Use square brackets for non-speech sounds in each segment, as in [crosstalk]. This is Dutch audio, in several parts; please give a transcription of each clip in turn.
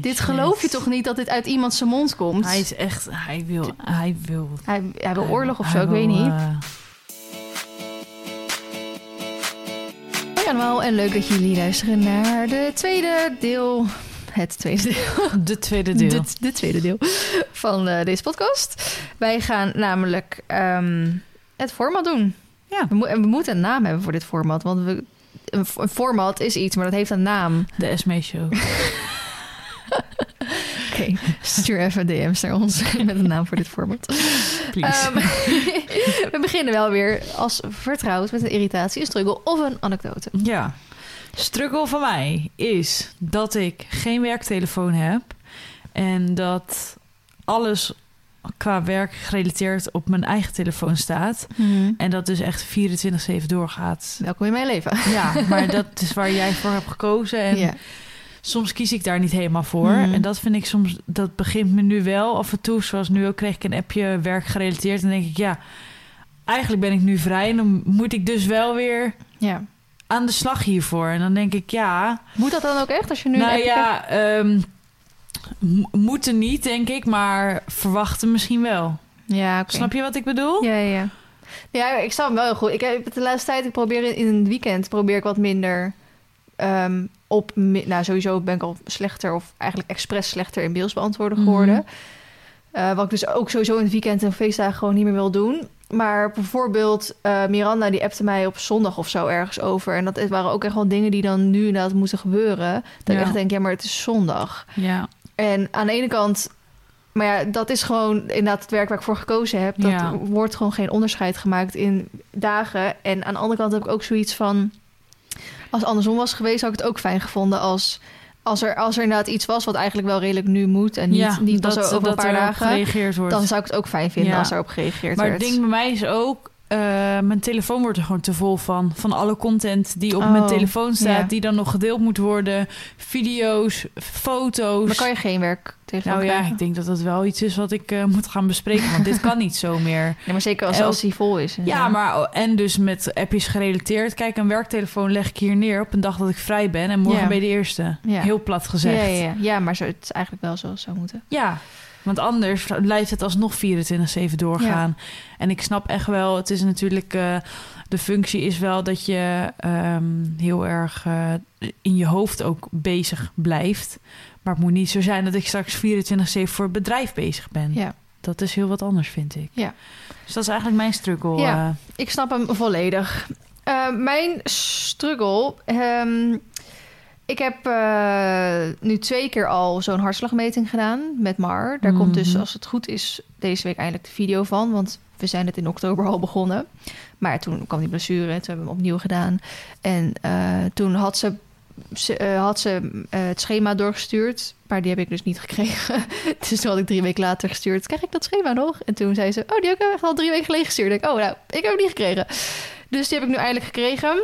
Dit geloof je toch niet dat dit uit iemand zijn mond komt? Hij is echt, hij wil, hij wil... Hij, hij wil oorlog of zo, ik weet niet. Hoi allemaal en leuk dat jullie luisteren naar de tweede deel. Het tweede deel. de tweede deel. De, de tweede deel van eh, deze podcast. Wij gaan namelijk ehm, het format doen. Ja. We, mo- we moeten een naam hebben voor dit format. Want we, een, een format is iets, maar dat heeft een naam. De Esme Show. [laughs] Stuur even DM's naar ons [laughs] met een naam voor dit format. Please. Ehm, [laughs] we beginnen wel weer als vertrouwd met een irritatie, een struggle of een anekdote. Ja. Struggle van mij is dat ik geen werktelefoon heb. En dat alles qua werk gerelateerd op mijn eigen telefoon staat. En dat dus echt 24-7 doorgaat. Welkom in mijn leven. Ja, maar [laughs] dat is waar jij voor hebt gekozen. En. Soms kies ik daar niet helemaal voor. Mhm. En dat vind ik soms, dat begint me nu wel af en toe. Zoals nu ook kreeg ik een appje werk gerelateerd. En denk ik, ja, eigenlijk ben ik nu vrij. En dan moet ik dus wel weer ja. aan de slag hiervoor. En dan denk ik, ja, Moet dat dan ook echt als je nu nou ja, mo- moeten niet, denk ik, maar verwachten misschien wel. Ja. Snap je wat ik bedoel? Ja, ja, ja. Ik snap hem wel heel goed. Ik heb de laatste tijd, ik probeer in, in een weekend probeer ik wat minder ehm, op... Nou, sowieso ben ik al slechter of eigenlijk expres slechter in mails beantwoorden geworden. Mhm. Eh, wat ik dus ook sowieso in het weekend en feestdagen gewoon niet meer wil doen. Maar bijvoorbeeld eh, Miranda die appte mij op zondag of zo ergens over. En dat waren ook echt wel dingen die dan nu inderdaad moeten gebeuren. Dat ik echt denk, ja, maar het is zondag. Ja. En aan de ene kant, maar ja, dat is gewoon inderdaad het werk waar ik voor gekozen heb. Dat Ja. wordt gewoon geen onderscheid gemaakt in dagen. En aan de andere kant heb ik ook zoiets van, als het andersom was geweest, had ik het ook fijn gevonden als, als, er, als er inderdaad iets was wat eigenlijk wel redelijk nu moet en niet, ja, niet pas dat, over een paar op dagen. gereageerd wordt. Dan zou ik het ook fijn vinden Ja. als daarop gereageerd maar werd. het ding bij mij is ook... eh, mijn telefoon wordt er gewoon te vol van. Van alle content die op Oh, mijn telefoon staat... die dan nog gedeeld moet worden. Video's, foto's. maar kan je geen werk tegen Nou ja, ik denk dat dat wel iets is wat ik eh, moet gaan bespreken. Want dit kan niet zo meer. [laughs] Ja, maar zeker als, als die vol is. Ja, maar en dus met appjes gerelateerd. Kijk, een werktelefoon leg ik hier neer op een dag dat ik vrij ben. En morgen Ja. ben je de eerste. Heel plat gezegd. Ja, ja, ja. ja, maar zo, het is eigenlijk wel zo zou moeten. Ja, want anders blijft het alsnog 24-7 doorgaan. En ik snap echt wel, het is natuurlijk... eh, de functie is wel dat je ehm, heel erg eh, in je hoofd ook bezig blijft. Maar het moet niet zo zijn dat ik straks 24-7 voor het bedrijf bezig ben. Ja. Dat is heel wat anders, vind ik. Ja. Dus dat is eigenlijk mijn struggle. Ja. eh. Ik snap hem volledig. Mijn struggle. ehm, ik heb eh, nu twee keer al zo'n hartslagmeting gedaan met Mar. Daar komt dus, Mhm. als het goed is, deze week eindelijk de video van. Want we zijn het in oktober al begonnen. Maar toen kwam die blessure en toen hebben we hem opnieuw gedaan. En eh, toen had ze, ze, eh, had ze het schema doorgestuurd. Maar die heb ik dus niet gekregen. [laughs] dus toen had ik drie weken later gestuurd. Krijg ik dat schema nog? En toen zei ze, oh, die heb ik al drie weken geleden gestuurd. Ik, denk, oh, nou, ik heb hem niet gekregen. Dus die heb ik nu eindelijk gekregen.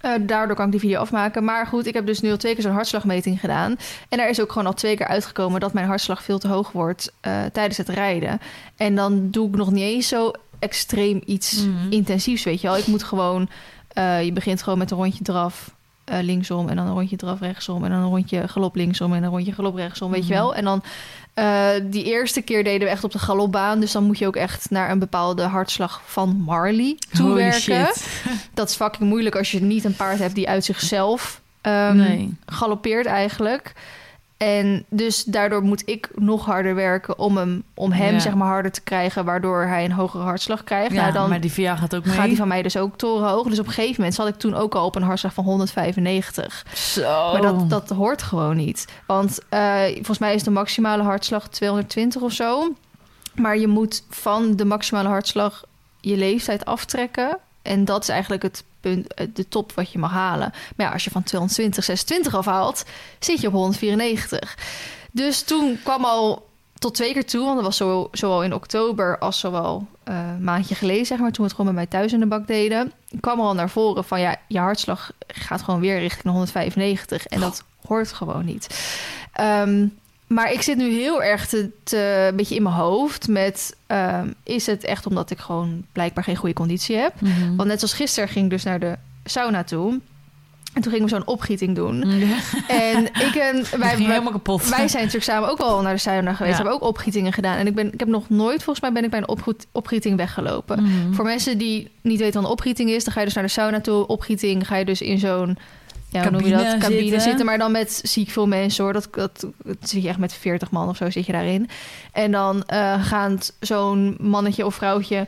Eh, daardoor kan ik die video afmaken. Maar goed, ik heb dus nu al twee keer zo'n hartslagmeting gedaan. En daar is ook gewoon al twee keer uitgekomen dat mijn hartslag veel te hoog wordt eh, tijdens het rijden. En dan doe ik nog niet eens zo extreem iets Mhm. intensiefs, weet je wel. Ik moet gewoon, eh, je begint gewoon met een rondje draf linksom en dan een rondje draf rechtsom en dan een rondje galop linksom en een rondje galop rechtsom, weet je Mhm. wel. En dan eh, die eerste keer deden we echt op de galopbaan, dus dan moet je ook echt naar een bepaalde hartslag van Marley toewerken. [laughs] Dat is fucking moeilijk als je niet een paard hebt die uit zichzelf nee. galoppeert eigenlijk. En dus daardoor moet ik nog harder werken om hem, om hem Ja. zeg maar harder te krijgen, waardoor hij een hogere hartslag krijgt. Ja, nou, dan maar die VIA gaat ook mee. gaat die van mij dus ook torenhoog. Dus op een gegeven moment zat ik toen ook al op een hartslag van 195. Zo. Maar dat, dat hoort gewoon niet. Want eh, volgens mij is de maximale hartslag 220 of zo. Maar je moet van de maximale hartslag je leeftijd aftrekken. En dat is eigenlijk het punt, eh, de top wat je mag halen. Maar ja, als je van 220, 26 afhaalt, zit je op 194. Dus toen kwam al tot twee keer toe, want dat was zo, zowel in oktober als zowel eh, een maandje geleden, zeg maar, toen we het gewoon bij mij thuis in de bak deden, kwam er al naar voren van ja, je hartslag gaat gewoon weer richting de 195 en dat hoort gewoon niet. Ehm, maar ik zit nu heel erg te, te, een beetje in mijn hoofd met... ehm, is het echt omdat ik gewoon blijkbaar geen goede conditie heb? Mhm. Want net als gisteren ging ik dus naar de sauna toe. En toen gingen we zo'n opgieting doen. Ja. En ik en [laughs] Wij helemaal kapot. wij zijn natuurlijk samen ook wel naar de sauna geweest. Ja. Hebben ook opgietingen gedaan. En ik, ben, ik heb nog nooit, volgens mij ben ik bij een opgoed- opgieting weggelopen. Mhm. Voor mensen die niet weten wat een opgieting is, dan ga je dus naar de sauna toe. Opgieting ga je dus in zo'n ja, hoe noem je dat? Cabine zitten. zitten. maar dan met ziek veel mensen hoor. Dat, dat, dat zit je echt met 40 man of zo zit je daarin. En dan eh gaat zo'n mannetje of vrouwtje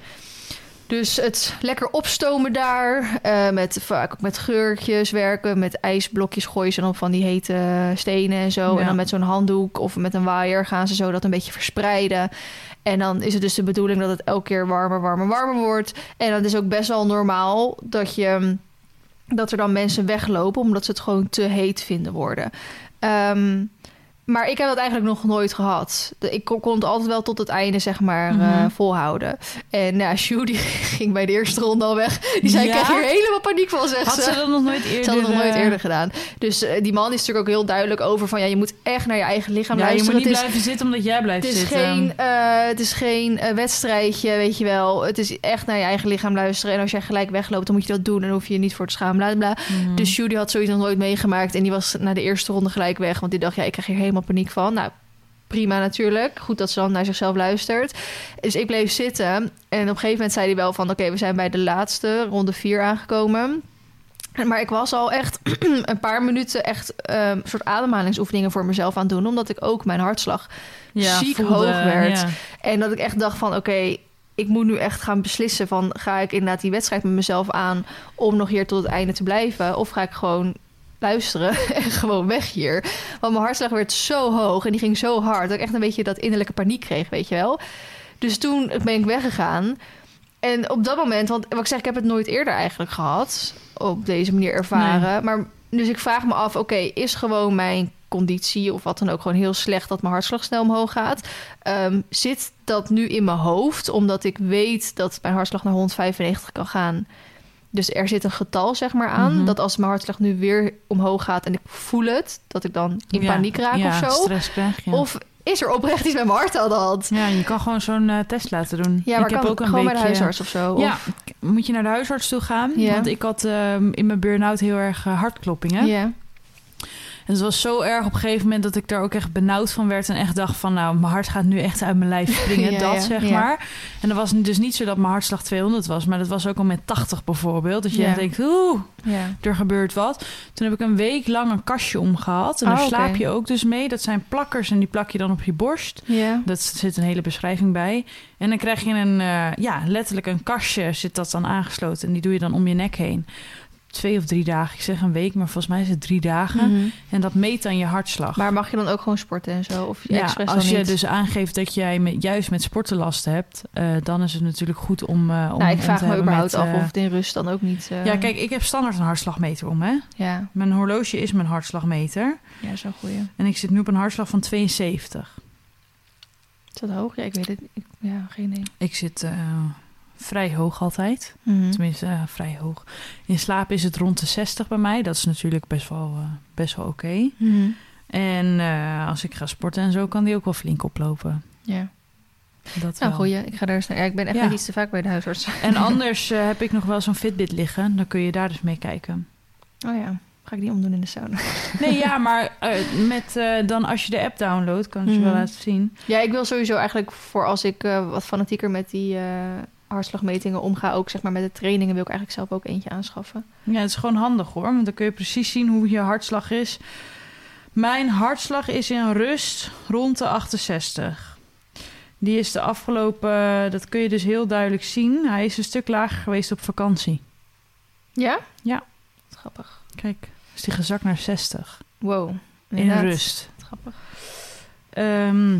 dus het lekker opstomen daar. eh, met vaak ook met geurtjes werken. Met ijsblokjes gooien ze dan op van die hete stenen en zo. Ja. En dan met zo'n handdoek of met een waaier gaan ze zo dat een beetje verspreiden. En dan is het dus de bedoeling dat het elke keer warmer, warmer, warmer wordt. En dat is ook best wel normaal dat je dat er dan mensen weglopen omdat ze het gewoon te heet vinden worden. Ehm, maar ik heb dat eigenlijk nog nooit gehad. Ik kon, het altijd wel tot het einde, zeg maar, eh, Mhm. volhouden. En ja, Sjoe, die [laughs] ging bij de eerste ronde al weg. Die zei, Ja? ik krijg hier helemaal paniek van, zegt Had ze dat nog nooit eerder? Ze had het nog nooit eerder gedaan. Dus eh, die man is natuurlijk ook heel duidelijk over van... ja, je moet echt naar je eigen lichaam Ja, je luisteren. moet niet is, blijven zitten omdat jij blijft het is zitten. geen, eh, het is geen wedstrijdje, weet je wel. Het is echt naar je eigen lichaam luisteren. En als jij gelijk wegloopt, dan moet je dat doen. En dan hoef je je niet voor te schamen, bla, bla. Mhm. Dus Judy had zoiets nog nooit meegemaakt. En die was na de eerste ronde gelijk weg. Want die dacht, ja, ik krijg hier helemaal paniek van. Nou, prima natuurlijk. Goed dat ze dan naar zichzelf luistert. Dus ik bleef zitten. En op een gegeven moment zei hij wel van... oké, we zijn bij de laatste, ronde vier aangekomen. Maar ik was al echt [clears throat] een paar minuten... echt een soort ademhalingsoefeningen voor mezelf aan het doen. Omdat ik ook mijn hartslag ziek voelde, hoog werd. ja. en dat ik echt dacht van, oké, ik moet nu echt gaan beslissen van... ga ik inderdaad die wedstrijd met mezelf aan om nog hier tot het einde te blijven? Of ga ik gewoon luisteren [laughs] en gewoon weg hier? Want mijn hartslag werd zo hoog en die ging zo hard... dat ik echt een beetje dat innerlijke paniek kreeg, weet je wel? Dus toen ben ik weggegaan. En op dat moment, want wat ik zeg, ik heb het nooit eerder eigenlijk gehad... op deze manier ervaren. Maar dus ik vraag me af, oké, is gewoon mijn conditie of wat dan ook gewoon heel slecht dat mijn hartslag snel omhoog gaat? Ehm, zit dat nu in mijn hoofd omdat ik weet dat mijn hartslag naar 195 kan gaan? Dus er zit een getal zeg maar aan Mhm. dat als mijn hartslag nu weer omhoog gaat en ik voel het, dat ik dan in Ja, paniek raak ja, of zo? stress krijg je. Of is er oprecht iets met mijn hart aan de hand? Ja, je kan gewoon zo'n eh, test laten doen. Ja, maar ik heb kan ook een gewoon bij de huisarts of zo? Ja, Of- moet je naar de huisarts toe gaan. Want ik had ehm, in mijn burn-out heel erg eh, hartkloppingen. ja. En het was zo erg op een gegeven moment dat ik daar ook echt benauwd van werd. En echt dacht van, nou, mijn hart gaat nu echt uit mijn lijf springen. [laughs] Ja, dat, ja, zeg ja. maar. En dat was dus niet zo dat mijn hartslag 200 was. Maar dat was ook al met 80 bijvoorbeeld. Dat je denkt, oeh, ja. er gebeurt wat. Toen heb ik een week lang een kastje omgehad. En daar Oh, slaap je ook dus mee. Dat zijn plakkers en die plak je dan op je borst. Ja. Dat zit een hele beschrijving bij. En dan krijg je een, eh, ja, letterlijk een kastje zit dat dan aangesloten. En die doe je dan om je nek heen. Twee of drie dagen. Ik zeg een week, maar volgens mij is het drie dagen. Mhm. En dat meet dan je hartslag. Maar mag je dan ook gewoon sporten en zo? Of ja, als je niet? dus aangeeft dat jij met, juist met sporten last hebt, eh, dan is het natuurlijk goed om. eh om nou, ik vraag me überhaupt met, af eh, of het in rust dan ook niet... eh, Ja, kijk, ik heb standaard een hartslagmeter om, hè? Ja, Mijn horloge is mijn hartslagmeter. ja zo'n goeie. En ik zit nu op een hartslag van 72. Is dat hoog? Ja, ik weet het niet. Ja, geen idee. Ik zit eh, vrij hoog altijd. Mhm. Tenminste, eh, vrij hoog. In slaap is het rond de 60 bij mij. Dat is natuurlijk best wel, eh, best wel oké. Mhm. En eh, als ik ga sporten en zo, kan die ook wel flink oplopen. Ja. Dat Nou, wel. goeie. Ik ga daar eens naar. Ja, ik ben echt Ja. iets te vaak bij de huisarts. En [laughs] anders heb ik nog wel zo'n Fitbit liggen. Dan kun je daar dus mee kijken. Oh ja, ga ik die omdoen in de sauna. [laughs] Nee, ja, maar met, dan als je de app downloadt, kan ik je wel Mhm. laten zien. Ja, ik wil sowieso eigenlijk voor als ik wat fanatieker met die hartslagmetingen omga, ook zeg maar met de trainingen, wil ik eigenlijk zelf ook eentje aanschaffen. Ja, het is gewoon handig hoor. Want dan kun je precies zien hoe je hartslag is. Mijn hartslag is in rust rond de 68. Die is de afgelopen, dat kun je dus heel duidelijk zien. Hij is een stuk lager geweest op vakantie. Ja? Ja. Wat grappig. Kijk, is die gezakt naar 60. Wow. In rust. Wat Grappig. Ehm,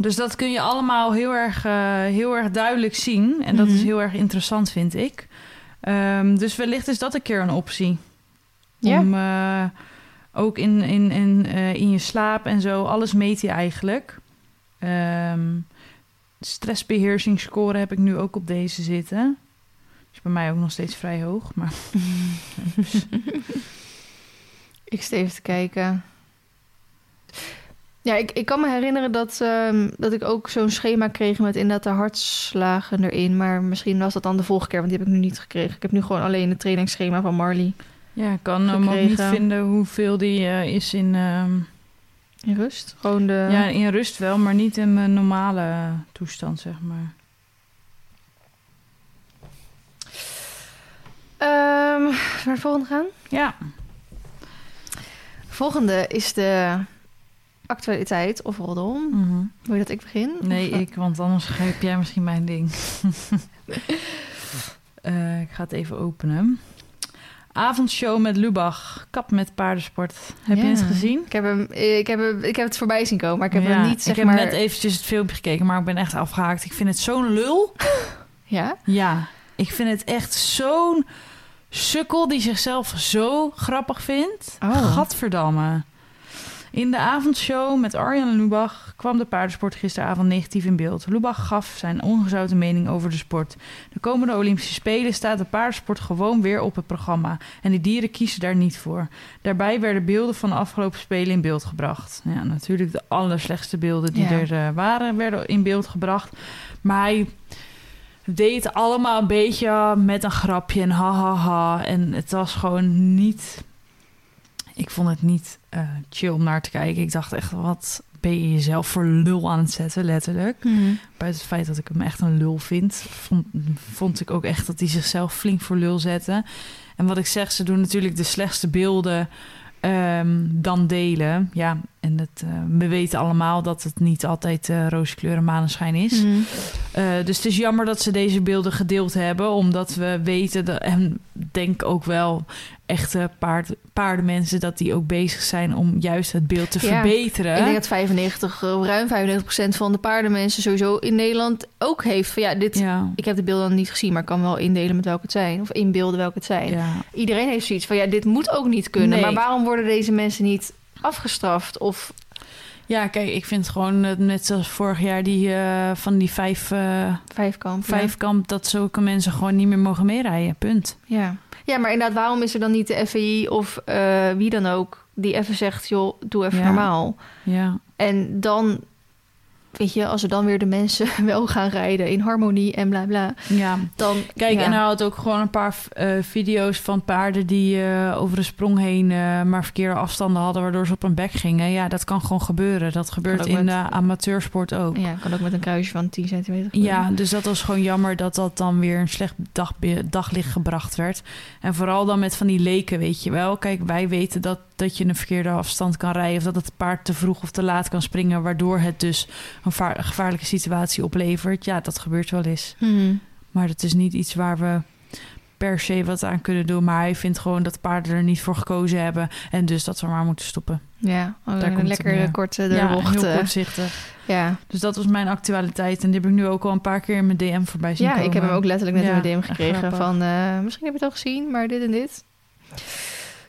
dus dat kun je allemaal heel erg, eh, heel erg duidelijk zien. En dat is Mhm. heel erg interessant, vind ik. Ehm, dus wellicht is dat een keer een optie. Ja. Om eh, ook in, in, in, eh, in je slaap en zo, alles meet je eigenlijk. Ehm stressbeheersingsscore heb ik nu ook op deze zitten. Is bij mij ook nog steeds vrij hoog. Maar [laughs] Ik sta even te kijken. Ja, ik, ik kan me herinneren dat, ehm, dat ik ook zo'n schema kreeg met inderdaad de hartslagen erin. Maar misschien was dat dan de volgende keer, want die heb ik nu niet gekregen. Ik heb nu gewoon alleen het trainingsschema van Marley. Ja, ik kan hem ook niet vinden hoeveel die eh, is in... ehm, In rust? Gewoon de... Ja, in rust wel, maar niet in mijn normale toestand, zeg maar. Ehm, zullen we naar de volgende gaan? Ja. Volgende is de actualiteit of roddel. Mhm. Wil je dat ik begin? Nee, Of- ik, want anders heb jij misschien mijn ding. [laughs] Eh, ik ga het even openen. Avondshow met Lubach. Kap met paardensport. Heb je het gezien? Ik heb, hem, ik, heb hem, ik heb het voorbij zien komen, maar ik heb Ja, hem niet, zeg ik heb maar... net eventjes het filmpje gekeken, maar ik ben echt afgehaakt. Ik vind het zo'n lul. [laughs] Ja? Ja, ik vind het echt zo'n sukkel die zichzelf zo grappig vindt. Oh. Gadverdamme. In de avondshow met Arjan Lubach kwam de paardensport gisteravond negatief in beeld. Lubach gaf zijn ongezouten mening over de sport. De komende Olympische Spelen staat de paardensport gewoon weer op het programma. En de dieren kiezen daar niet voor. Daarbij werden beelden van de afgelopen Spelen in beeld gebracht. Ja, natuurlijk de allerslechtste beelden die Ja. er eh, waren, werden in beeld gebracht. Maar hij deed allemaal een beetje met een grapje en ha ha ha. En het was gewoon niet. Ik vond het niet eh, chill om naar te kijken. Ik dacht echt, wat ben je jezelf voor lul aan het zetten, letterlijk. Buiten het feit dat ik hem echt een lul vind, vond, vond ik ook echt dat hij zichzelf flink voor lul zette. En wat ik zeg, ze doen natuurlijk de slechtste beelden ehm, dan delen. Ja, en het, eh, we weten allemaal dat het niet altijd eh roze kleuren maneschijn is. Mhm. Eh, dus het is jammer dat ze deze beelden gedeeld hebben, omdat we weten dat, en denk ook wel echte paard, paardenmensen dat die ook bezig zijn om juist het beeld te Ja. verbeteren. Ik denk dat 95, eh, ruim 95% van de paardenmensen sowieso in Nederland ook heeft van ja, dit... ja, Ik heb de beelden niet gezien, maar ik kan wel indelen met welke het zijn. Of inbeelden welke het zijn. ja. Iedereen heeft zoiets van ja, dit moet ook niet kunnen. Nee. Maar waarom worden deze mensen niet afgestraft? Of ja, kijk, ik vind gewoon net zoals vorig jaar die eh, van die vijf, eh vijfkamp? ja. vijfkamp, dat zulke mensen gewoon niet meer mogen meerijden. Punt. Ja. ja, maar inderdaad, waarom is er dan niet de FAI of eh, wie dan ook... die even zegt, joh, doe even Ja. normaal. Ja, En dan, weet je, als er dan weer de mensen [laughs] wel gaan rijden in harmonie en bla bla, ja. dan... Kijk, ja. en hij had ook gewoon een paar eh, video's van paarden die eh, over de sprong heen eh, maar verkeerde afstanden hadden, waardoor ze op een bek gingen. Ja, dat kan gewoon gebeuren. Dat gebeurt in met- de amateursport ook. Ja, kan ook met een kruisje van 10 centimeter. gebeuren. Ja, dus dat was gewoon jammer dat dat dan weer een slecht dag, daglicht gebracht werd. En vooral dan met van die leken, weet je wel. Kijk, wij weten dat, dat je een verkeerde afstand kan rijden... of dat het paard te vroeg of te laat kan springen... waardoor het dus een va- gevaarlijke situatie oplevert. Ja, dat gebeurt wel eens. Mhm. Maar dat is niet iets waar we per se wat aan kunnen doen. Maar hij vindt gewoon dat paarden er niet voor gekozen hebben... en dus dat we maar moeten stoppen. Ja, oh, Daar komt lekker neer. korte de ja, heel kortzichtig. ja. Dus dat was mijn actualiteit. En die heb ik nu ook al een paar keer in mijn DM voorbij zien ja, komen. ik heb hem ook letterlijk net Ja, in mijn DM gekregen van... eh, misschien heb je het al gezien, maar dit en dit.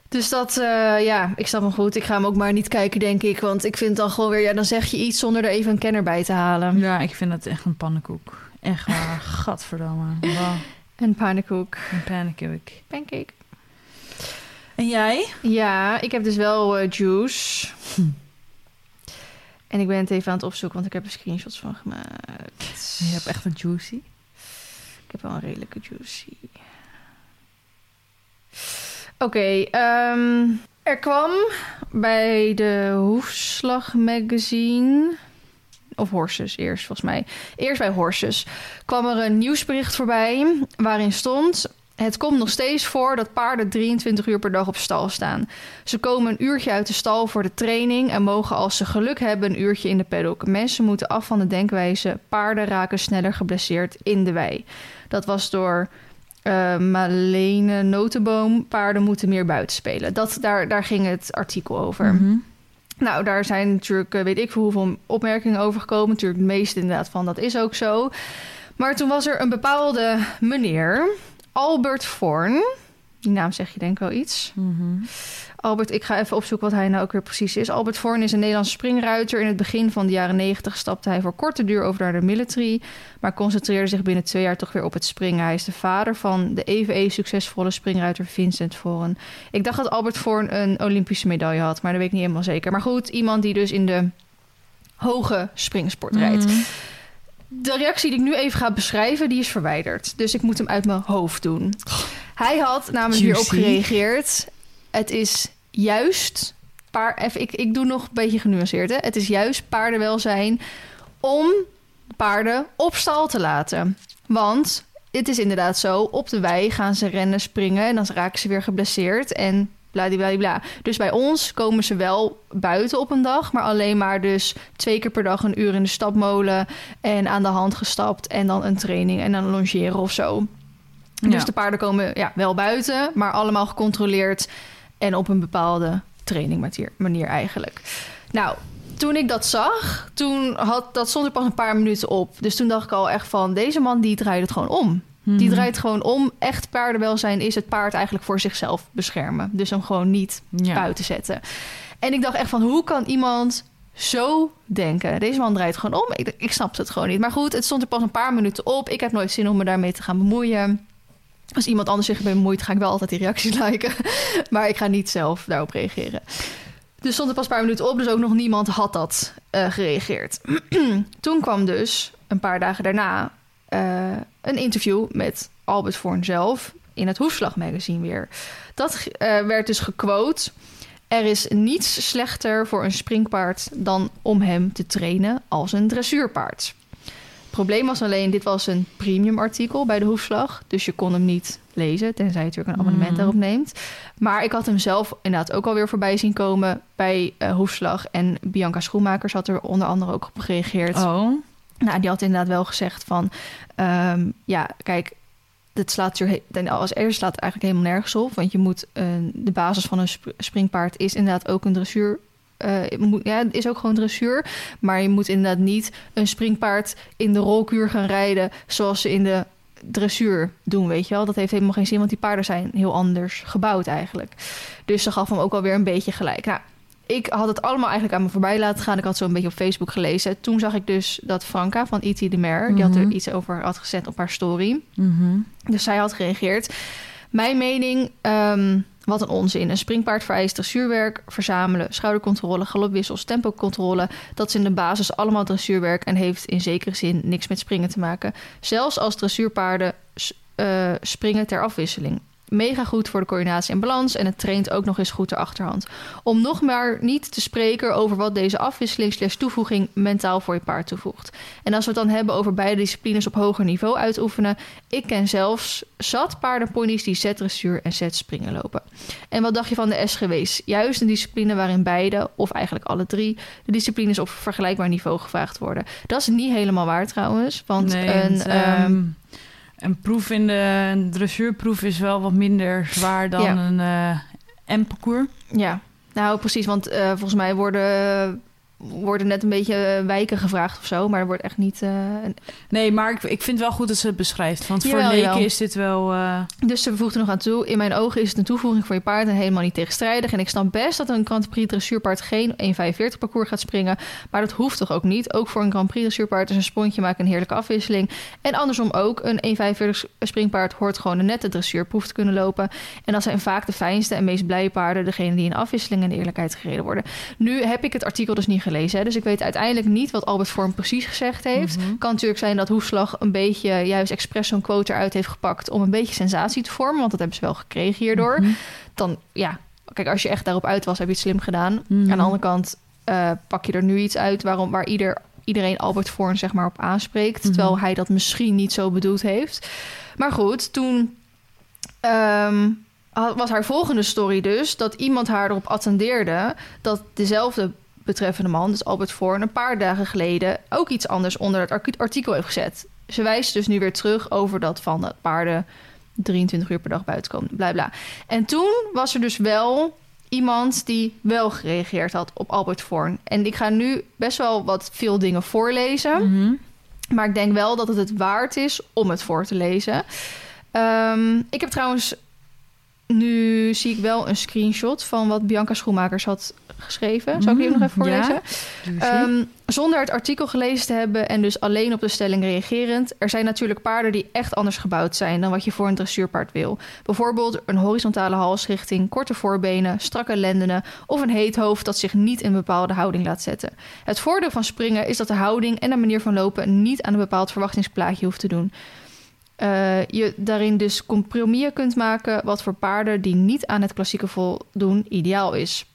Dus dat, eh, ja, ik snap hem goed. Ik ga hem ook maar niet kijken, denk ik. Want ik vind dan gewoon weer... Ja, dan zeg je iets zonder er even een kenner bij te halen. Ja, ik vind dat echt een pannenkoek. Echt waar. [laughs] Gadverdamme. Wow. En pannenkoek. Een pannenkoek. Pancake. En jij? Ja, ik heb dus wel eh, juice. Hm. En ik ben het even aan het opzoeken, want ik heb er screenshots van gemaakt. Je hebt echt een juicy. Ik heb wel een redelijke juicy. Oké, ehm, er kwam bij de Hoefslag magazine... Of Horses eerst, volgens mij. Eerst bij Horses kwam er een nieuwsbericht voorbij... waarin stond... Het komt nog steeds voor dat paarden 23 uur per dag op stal staan. Ze komen een uurtje uit de stal voor de training... en mogen als ze geluk hebben een uurtje in de paddock. Mensen moeten af van de denkwijze... paarden raken sneller geblesseerd in de wei. Dat was door eh Malene Notenboom. Paarden moeten meer buiten spelen. Dat, daar, daar ging het artikel over. Mhm. Nou, daar zijn natuurlijk, eh, weet ik veel hoeveel opmerkingen over gekomen. Natuurlijk het meeste inderdaad van, dat is ook zo. Maar toen was er een bepaalde meneer, Albert Vorn. Die naam zeg je denk ik wel iets. Mhm. Albert, ik ga even opzoeken wat hij nou ook weer precies is. Albert Vorn is een Nederlandse springruiter. In het begin van de jaren 90 stapte hij voor korte duur over naar de military... maar concentreerde zich binnen twee jaar toch weer op het springen. Hij is de vader van de even succesvolle springruiter Vincent Vorn. Ik dacht dat Albert Vorn een Olympische medaille had... maar dat weet ik niet helemaal zeker. Maar goed, iemand die dus in de hoge springsport rijdt. Mhm. De reactie die ik nu even ga beschrijven, die is verwijderd. Dus ik moet hem uit mijn hoofd doen. Hij had namelijk hierop Juicy. gereageerd. het is juist... Paar, even, ik, ik doe nog een beetje genuanceerd. Hè? Het is juist paardenwelzijn om paarden op stal te laten. Want het is inderdaad zo, op de wei gaan ze rennen, springen... en dan raken ze weer geblesseerd en bla. Dus bij ons komen ze wel buiten op een dag, maar alleen maar dus twee keer per dag een uur in de stapmolen en aan de hand gestapt en dan een training en dan longeren of zo. Dus de paarden komen ja, wel buiten, maar allemaal gecontroleerd en op een bepaalde training manier eigenlijk. Nou, toen ik dat zag, toen had dat stond er pas een paar minuten op. Dus toen dacht ik al echt van deze man die draait het gewoon om. Die mhm. draait gewoon om. Echt paardenwelzijn is het paard eigenlijk voor zichzelf beschermen. Dus hem gewoon niet buiten zetten. En ik dacht echt van, hoe kan iemand zo denken? Deze man draait gewoon om. Ik, ik snapte het gewoon niet. Maar goed, het stond er pas een paar minuten op. Ik heb nooit zin om me daarmee te gaan bemoeien. Als iemand anders zich bemoeit, ga ik wel altijd die reacties [laughs] liken. maar ik ga niet zelf daarop reageren. Dus stond er pas een paar minuten op, dus ook nog niemand had dat uh, gereageerd. [clears throat] Toen kwam dus, een paar dagen daarna, uh, een interview met Albert Voorn zelf in het Hoefslag magazine weer. Dat uh, werd dus gequote. Er is niets slechter voor een springpaard dan om hem te trainen als een dressuurpaard. Probleem was alleen, dit was een premium artikel bij de Hoefslag. Dus je kon hem niet lezen, tenzij je natuurlijk een abonnement mm. daarop neemt. Maar ik had hem zelf inderdaad ook alweer voorbij zien komen bij uh, Hoefslag. En Bianca Schoenmakers had er onder andere ook op gereageerd. Oh. Nou, die had inderdaad wel gezegd van... Um, ja, kijk, het slaat er, als eerste slaat het eigenlijk helemaal nergens op. Want je moet... Uh, de basis van een springpaard is inderdaad ook een dressuur... Uh, ja, het is ook gewoon dressuur. Maar je moet inderdaad niet een springpaard in de rolkuur gaan rijden... zoals ze in de dressuur doen, weet je wel. Dat heeft helemaal geen zin, want die paarden zijn heel anders gebouwd eigenlijk. Dus ze gaf hem ook alweer een beetje gelijk. Nou, ik had het allemaal eigenlijk aan me voorbij laten gaan. Ik had zo een beetje op Facebook gelezen. Toen zag ik dus dat Franka van E.T. de Mer... die had er mhm. iets over had gezet op haar story. Mhm. Dus zij had gereageerd. Mijn mening, ehm, wat een onzin. Een springpaard vereist dressuurwerk, verzamelen... schoudercontrole, galopwissels, tempocontrole. Dat is in de basis allemaal dressuurwerk... en heeft in zekere zin niks met springen te maken. Zelfs als dressuurpaarden uh, springen ter afwisseling mega goed voor de coördinatie en balans. En het traint ook nog eens goed de achterhand. Om nog maar niet te spreken over wat deze afwisseling slash toevoeging mentaal voor je paard toevoegt. En als we het dan hebben over beide disciplines op hoger niveau uitoefenen. Ik ken zelfs zat paardenponies die Z-dressuur en Z-springen lopen. En wat dacht je van de SGW's? Juist een discipline waarin beide, of eigenlijk alle drie, de disciplines op vergelijkbaar niveau gevraagd worden. Dat is niet helemaal waar trouwens. Want een. Ehm, een proef in de een dressuurproef is wel wat minder zwaar dan een uh, M-parcours. Ja, nou precies, want uh, volgens mij worden worden net een beetje wijken gevraagd of zo, maar er wordt echt niet. Uh, nee, maar ik, ik vind wel goed dat ze het beschrijft. Want voor leken is dit wel. Uh... Dus ze voegt er nog aan toe. In mijn ogen is het een toevoeging voor je paard en helemaal niet tegenstrijdig. En ik snap best dat een Grand Prix dressuurpaard geen 1,45 parcours gaat springen. Maar dat hoeft toch ook niet? Ook voor een Grand Prix dressuurpaard is een spontje maken een heerlijke afwisseling. En andersom ook. Een 1,45 springpaard hoort gewoon een nette dressuurproef te kunnen lopen. En dat zijn vaak de fijnste en meest blije paarden, degene die in afwisseling en eerlijkheid gereden worden. Nu heb ik het artikel dus niet gelezen. Hè? Dus ik weet uiteindelijk niet wat Albert Vorm precies gezegd heeft. Mm Kan natuurlijk zijn dat Hoefslag een beetje juist expres zo'n quote eruit heeft gepakt om een beetje sensatie te vormen. Want dat hebben ze wel gekregen hierdoor. Mhm. Dan ja, kijk, als je echt daarop uit was, heb je het slim gedaan. Mhm. Aan de andere kant uh, pak je er nu iets uit waarom, waar ieder, iedereen Albert Vorm zeg maar op aanspreekt. Mhm. Terwijl hij dat misschien niet zo bedoeld heeft. Maar goed, toen. Um, was haar volgende story dus dat iemand haar erop attendeerde dat dezelfde betreffende man, dus Albert Voorn, een paar dagen geleden ook iets anders onder het artikel heeft gezet. Ze wijst dus nu weer terug over dat van de paarden 23 uur per dag buiten komen, bla bla. En toen was er dus wel iemand die wel gereageerd had op Albert Voorn. En ik ga nu best wel wat veel dingen voorlezen. Mhm. Maar ik denk wel dat het het waard is om het voor te lezen. Ehm, ik heb trouwens nu zie ik wel een screenshot van wat Bianca Schoenmakers had geschreven. Zal ik die nog even voorlezen? Ehm, zonder het artikel gelezen te hebben en dus alleen op de stelling reagerend. Er zijn natuurlijk paarden die echt anders gebouwd zijn dan wat je voor een dressuurpaard wil. Bijvoorbeeld een horizontale halsrichting, korte voorbenen, strakke lendenen of een heet hoofd dat zich niet in een bepaalde houding laat zetten. Het voordeel van springen is dat de houding en de manier van lopen niet aan een bepaald verwachtingsplaatje hoeft te doen. Uh, je daarin dus compromissen kunt maken wat voor paarden die niet aan het klassieke voldoen ideaal is.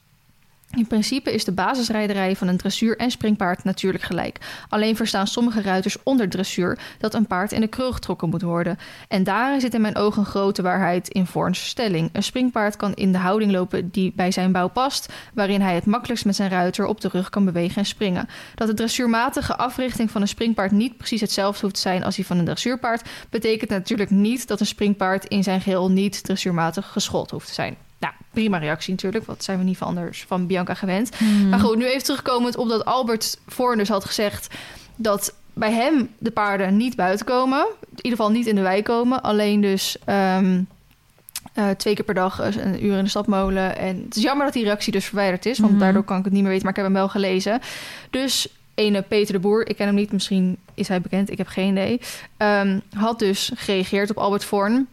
In principe is de basisrijderij van een dressuur en springpaard natuurlijk gelijk. Alleen verstaan sommige ruiters onder dressuur dat een paard in de krul getrokken moet worden. En daarin zit in mijn ogen grote waarheid in Voorns stelling. Een springpaard kan in de houding lopen die bij zijn bouw past, waarin hij het makkelijkst met zijn ruiter op de rug kan bewegen en springen. Dat de dressuurmatige africhting van een springpaard niet precies hetzelfde hoeft te zijn als die van een dressuurpaard, betekent natuurlijk niet dat een springpaard in zijn geheel niet dressuurmatig geschoold hoeft te zijn. Nou, prima reactie natuurlijk. Wat zijn we niet van anders van Bianca gewend. Hmm. Maar goed, nu even terugkomend op dat Albert Voorn had gezegd... dat bij hem de paarden niet buiten komen. In ieder geval niet in de wei komen. Alleen dus ehm, eh, twee keer per dag een uur in de stadmolen. En het is jammer dat die reactie dus verwijderd is. Want Mhm. daardoor kan ik het niet meer weten. Maar ik heb hem wel gelezen. Dus ene Peter de Boer, ik ken hem niet. Misschien is hij bekend, ik heb geen idee. ehm, had dus gereageerd op Albert Voorn...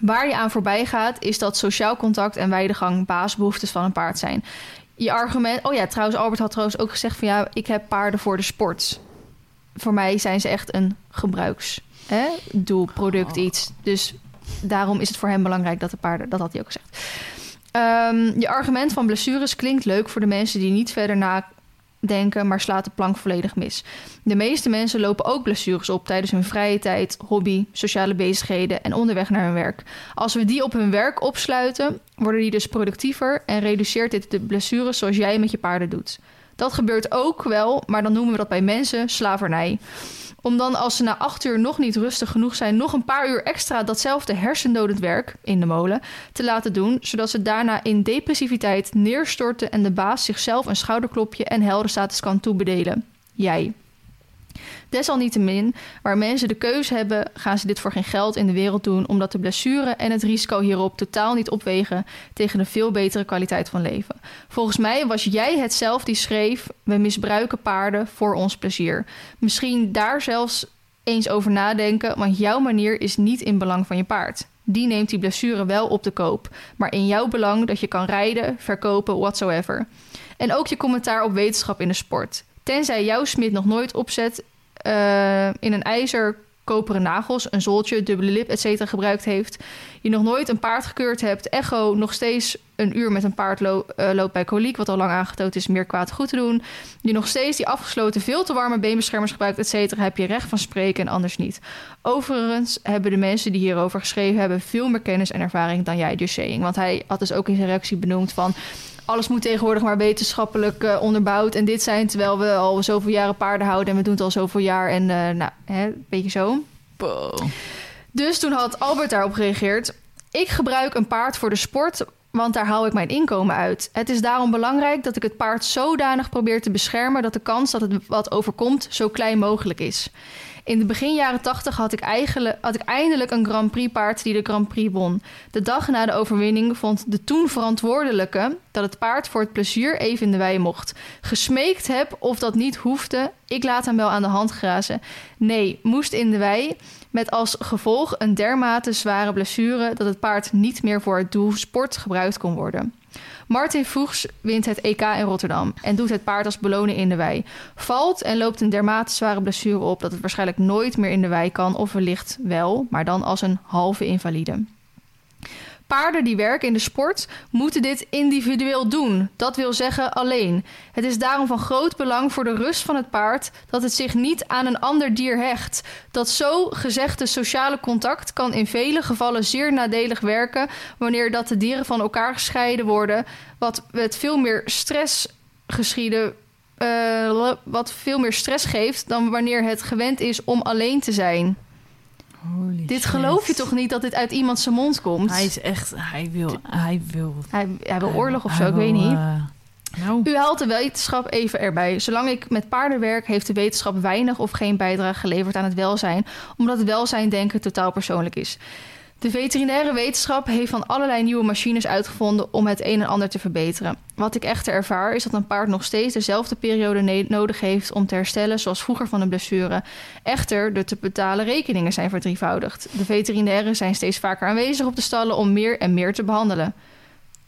Waar je aan voorbij gaat, is dat sociaal contact en weidegang basisbehoeftes van een paard zijn. Je argument. Oh ja, trouwens, Albert had trouwens ook gezegd van ja, ik heb paarden voor de sport. Voor mij zijn ze echt een gebruiks. Hè? Doel, product, iets. Dus daarom is het voor hem belangrijk dat de paarden. Dat had hij ook gezegd. Ehm, je argument van blessures klinkt leuk voor de mensen die niet verder nadenken, maar slaat de plank volledig mis. De meeste mensen lopen ook blessures op tijdens hun vrije tijd, hobby, sociale bezigheden en onderweg naar hun werk. Als we die op hun werk opsluiten, worden die dus productiever en reduceert dit de blessures zoals jij met je paarden doet. Dat gebeurt ook wel, maar dan noemen we dat bij mensen slavernij. Om dan als ze na acht uur nog niet rustig genoeg zijn, nog een paar uur extra datzelfde hersendodend werk in de molen te laten doen, zodat ze daarna in depressiviteit neerstorten en de baas zichzelf een schouderklopje en heldenstatus kan toebedelen. Jij. Desalniettemin, waar mensen de keuze hebben, gaan ze dit voor geen geld in de wereld doen, omdat de blessure en het risico hierop totaal niet opwegen tegen een veel betere kwaliteit van leven. Volgens mij was jij het zelf die schreef: We misbruiken paarden voor ons plezier. Misschien daar zelfs eens over nadenken, want jouw manier is niet in belang van je paard. Die neemt die blessure wel op de koop, maar in jouw belang dat je kan rijden, verkopen, whatsoever. En ook je commentaar op wetenschap in de sport. Tenzij jouw smid nog nooit opzet uh, in een ijzer koperen nagels, een zooltje, dubbele lip, etc. gebruikt heeft. Je nog nooit een paard gekeurd hebt. Echo nog steeds een uur met een paard uh, loopt bij koliek, wat al lang aangetoond is meer kwaad goed te doen. Je nog steeds die afgesloten, veel te warme beenbeschermers gebruikt, etc. Heb je recht van spreken en anders niet. Overigens hebben de mensen die hierover geschreven hebben veel meer kennis en ervaring dan jij, dus saying. Want hij had dus ook in zijn reactie benoemd van alles moet tegenwoordig maar wetenschappelijk uh, onderbouwd en dit zijn, terwijl we al zoveel jaren paarden houden en we doen het al zoveel jaar en uh, nou, hè, een beetje zo. Dus toen had Albert daarop gereageerd. Ik gebruik een paard voor de sport, want daar haal ik mijn inkomen uit. Het is daarom belangrijk dat ik het paard zodanig probeer te beschermen dat de kans dat het wat overkomt zo klein mogelijk is. In de begin jaren 80 had ik, eigenlijk, had ik eindelijk een Grand Prix paard die de Grand Prix won. De dag na de overwinning vond de toen verantwoordelijke dat het paard voor het plezier even in de wei mocht. Gesmeekt heb of dat niet hoefde, ik laat hem wel aan de hand grazen. Nee, moest in de wei, met als gevolg een dermate zware blessure dat het paard niet meer voor het doel sport gebruikt kon worden. Martin Voegs wint het EK in Rotterdam en doet het paard als beloning in de wei. Valt en loopt een dermate zware blessure op dat het waarschijnlijk nooit meer in de wei kan, of wellicht wel, maar dan als een halve invalide. Paarden die werken in de sport moeten dit individueel doen. Dat wil zeggen alleen. Het is daarom van groot belang voor de rust van het paard dat het zich niet aan een ander dier hecht. Dat zo gezegde sociale contact kan in vele gevallen zeer nadelig werken wanneer dat de dieren van elkaar gescheiden worden, wat met veel meer stress geschieden. Uh, wat veel meer stress geeft dan wanneer het gewend is om alleen te zijn. Holy dit geloof je toch niet dat dit uit iemand zijn mond komt? Hij is echt, hij wil, hij wil. Hij, hij wil oorlog of zo, ik weet niet. eh, nou, U haalt de wetenschap even erbij. Zolang ik met paarden werk, heeft de wetenschap weinig of geen bijdrage geleverd aan het welzijn, omdat het welzijndenken totaal persoonlijk is. De veterinaire wetenschap heeft van allerlei nieuwe machines uitgevonden om het een en ander te verbeteren. Wat ik echter ervaar is dat een paard nog steeds dezelfde periode nodig heeft om te herstellen zoals vroeger van een blessure. Echter, de te betalen rekeningen zijn verdrievoudigd. De veterinairen zijn steeds vaker aanwezig op de stallen om meer en meer te behandelen.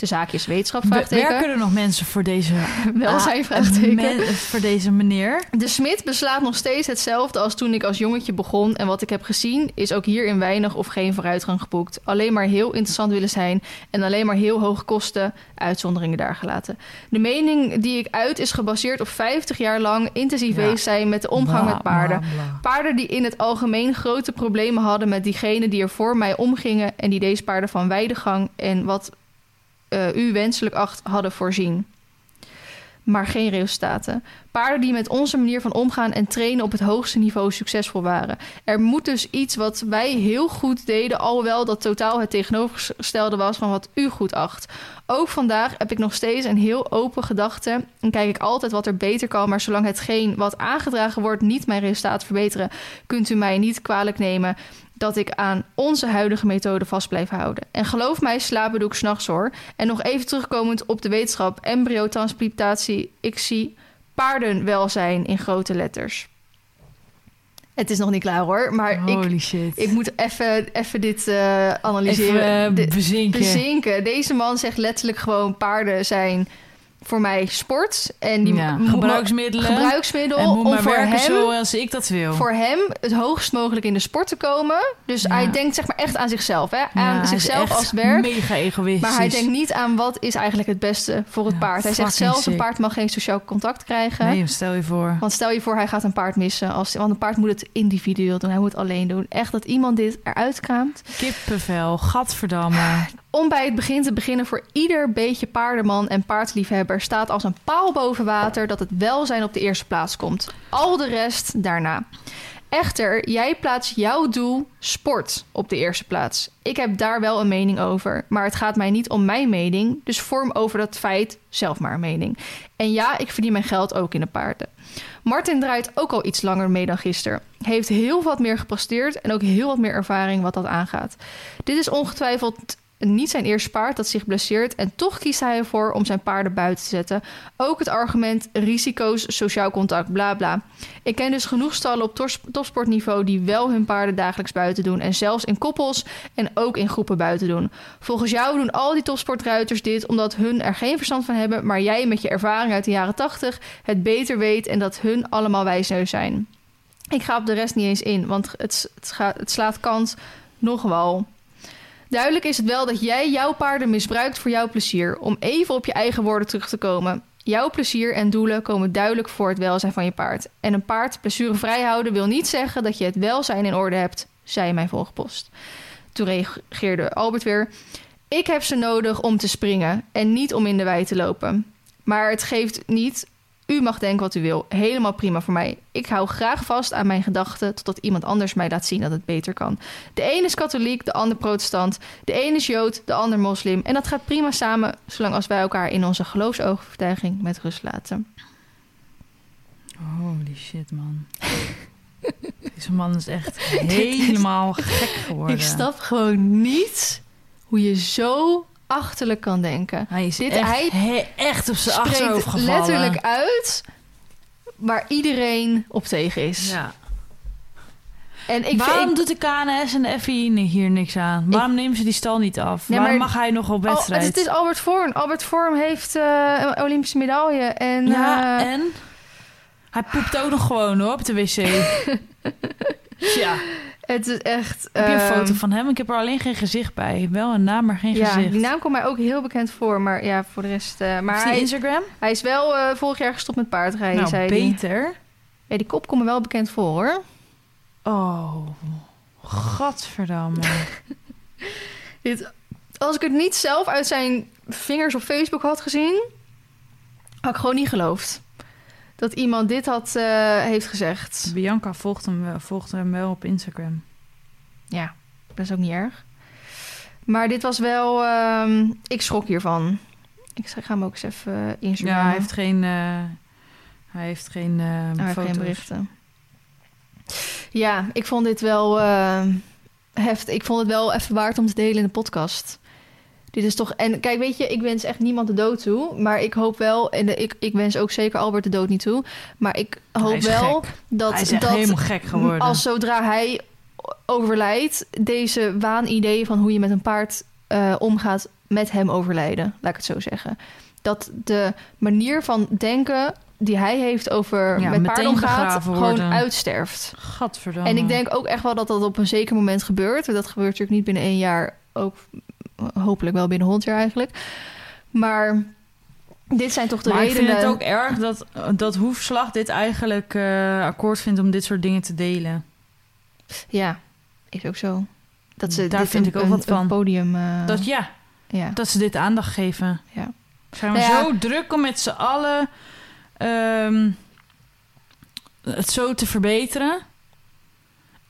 De zaakjes wetenschap, We- vraagteken. Werken er nog mensen voor deze... [laughs] Welzijn, Ah, vraagteken. men- voor deze meneer? De smid beslaat nog steeds hetzelfde als toen ik als jongetje begon. En wat ik heb gezien is ook hierin weinig of geen vooruitgang geboekt. Alleen maar heel interessant willen zijn en alleen maar heel hoge kosten, uitzonderingen daar gelaten. De mening die ik uit is gebaseerd op 50 jaar lang intensief Ja. bezig zijn met de omgang Bla, met paarden. bla, bla. Paarden die in het algemeen grote problemen hadden met diegenen die er voor mij omgingen en die deze paarden van weidegang en wat eh, u wenselijk acht hadden voorzien. Maar geen resultaten. Paarden die met onze manier van omgaan en trainen op het hoogste niveau succesvol waren. Er moet dus iets wat wij heel goed deden, alhoewel dat totaal het tegenovergestelde was van wat u goed acht. Ook vandaag heb ik nog steeds een heel open gedachte en kijk ik altijd wat er beter kan. Maar zolang hetgeen wat aangedragen wordt niet mijn resultaat verbeteren, kunt u mij niet kwalijk nemen dat ik aan onze huidige methode vast blijf houden. En geloof mij, slapen doe ik s'nachts hoor. En nog even terugkomend op de wetenschap, embryotransplantatie, ik zie paardenwelzijn in grote letters. Het is nog niet klaar hoor, maar ik, shit. ik moet even, even dit eh, analyseren. Even eh, De- bezinken. bezinken. Deze man zegt letterlijk gewoon paarden zijn voor mij sport. En die Ja, gebruiksmiddelen. gebruiksmiddel en moet om maar voor werken hem zoals ik dat wil. voor hem het hoogst mogelijk in de sport te komen. Dus Ja. hij denkt zeg maar echt aan zichzelf, hè? Ja, aan hij is zichzelf echt als werk. Mega egoïstisch. Maar hij denkt niet aan wat is eigenlijk het beste voor het Ja, paard. Hij zegt zelfs een paard mag geen sociaal contact krijgen. Nee, stel je voor. Want stel je voor, hij gaat een paard missen. Als, want een paard moet het individueel doen. Hij moet het alleen doen. Echt dat iemand dit eruit kraamt. Kippenvel, gadverdamme. Om bij het begin te beginnen voor ieder beetje paardenman en paardliefhebber staat als een paal boven water dat het welzijn op de eerste plaats komt. Al de rest daarna. Echter, jij plaatst jouw doel sport op de eerste plaats. Ik heb daar wel een mening over, maar het gaat mij niet om mijn mening, dus vorm over dat feit zelf maar een mening. En ja, ik verdien mijn geld ook in de paarden. Martin draait ook al iets langer mee dan gisteren. Heeft heel wat meer gepresteerd en ook heel wat meer ervaring wat dat aangaat. Dit is ongetwijfeld niet zijn eerste paard dat zich blesseert en toch kiest hij ervoor om zijn paarden buiten te zetten. Ook het argument risico's, sociaal contact, bla bla. Ik ken dus genoeg stallen op topsportniveau die wel hun paarden dagelijks buiten doen en zelfs in koppels en ook in groepen buiten doen. Volgens jou doen al die topsportruiters dit omdat hun er geen verstand van hebben, maar jij met je ervaring uit de jaren 80 het beter weet en dat hun allemaal wijsneus zijn. Ik ga op de rest niet eens in, want het, het, het slaat kant nog wel. Duidelijk is het wel dat jij jouw paarden misbruikt voor jouw plezier. Om even op je eigen woorden terug te komen. Jouw plezier en doelen komen duidelijk voor het welzijn van je paard. En een paard blessurevrij houden wil niet zeggen dat je het welzijn in orde hebt, zei mijn volgpost. Toen reageerde Albert weer. Ik heb ze nodig om te springen en niet om in de wei te lopen. Maar het geeft niet. U mag denken wat u wil. Helemaal prima voor mij. Ik hou graag vast aan mijn gedachten totdat iemand anders mij laat zien dat het beter kan. De een is katholiek, de ander protestant. De een is jood, de ander moslim. En dat gaat prima samen, zolang als wij elkaar in onze geloofsovertuiging met rust laten. Holy shit, man. [laughs] Deze man is echt [laughs] helemaal gek geworden. Ik snap gewoon niet hoe je zo achterlijk kan denken. Hij is Dit- echt, hij he- echt op zijn achterhoofd gevallen. letterlijk uit waar iedereen op tegen is. Ja. En ik Waarom vind, doet de KNS en de FI hier niks aan? Waarom nemen ze die stal niet af? Nee, Waarom maar- mag hij nog op Oh, wedstrijd? het is Albert Vorm. Albert Vorm heeft eh, een Olympische medaille. En, ja, eh, en? Hij poept ook nog gewoon hoor, op de wc. [laughs] ja. Het is echt... Heb je een ehm, foto van hem? Ik heb er alleen geen gezicht bij. Wel een naam, maar geen Ja, gezicht. die naam komt mij ook heel bekend voor. Maar ja, voor de rest... eh, maar Heeft hij Instagram? hij is wel eh, vorig jaar gestopt met paardrijden, nou, zei beter. Ja, die kop komt me wel bekend voor, hoor. Oh, gadverdamme. [laughs] Dit, als ik het niet zelf uit zijn vingers op Facebook had gezien... had ik gewoon niet geloofd. Dat iemand dit had, eh, heeft gezegd. Bianca volgt hem, wel- volgt hem wel op Instagram. Ja, dat is ook niet erg. Maar dit was wel... ehm, ik schrok hiervan. Ik ga hem ook eens even uh, Instagram. Ja, hij heeft geen, eh, hij heeft geen eh Hij heeft foto's. geen berichten. Ja, ik vond dit wel heftig. Ik vond het wel even waard om te delen in de podcast. Dit is toch... En kijk, weet je, ik wens echt niemand de dood toe. Maar ik hoop wel... En ik, ik wens ook zeker Albert de dood niet toe. Maar ik hoop wel gek. dat... hij is dat helemaal gek geworden. als zodra hij overlijdt... deze waanidee van hoe je met een paard eh, omgaat... met hem overlijden, laat ik het zo zeggen. Dat de manier van denken die hij heeft over Ja, met paarden omgaat, gewoon worden. uitsterft. Gadverdamme. En ik denk ook echt wel dat dat op een zeker moment gebeurt. Dat gebeurt natuurlijk niet binnen één jaar, ook hopelijk wel binnen honderd jaar eigenlijk. Maar dit zijn toch de maar ik redenen. vind het ook erg dat, dat Hoefslag dit eigenlijk eh, akkoord vindt om dit soort dingen te delen. Ja, is ook zo. Dat ze Daar vind een, ik ook een- wat van. Podium. eh, Dat ja, ja. dat ze dit aandacht geven. Ja. Zijn we Nou ja. zo druk om met z'n allen ehm, het zo te verbeteren.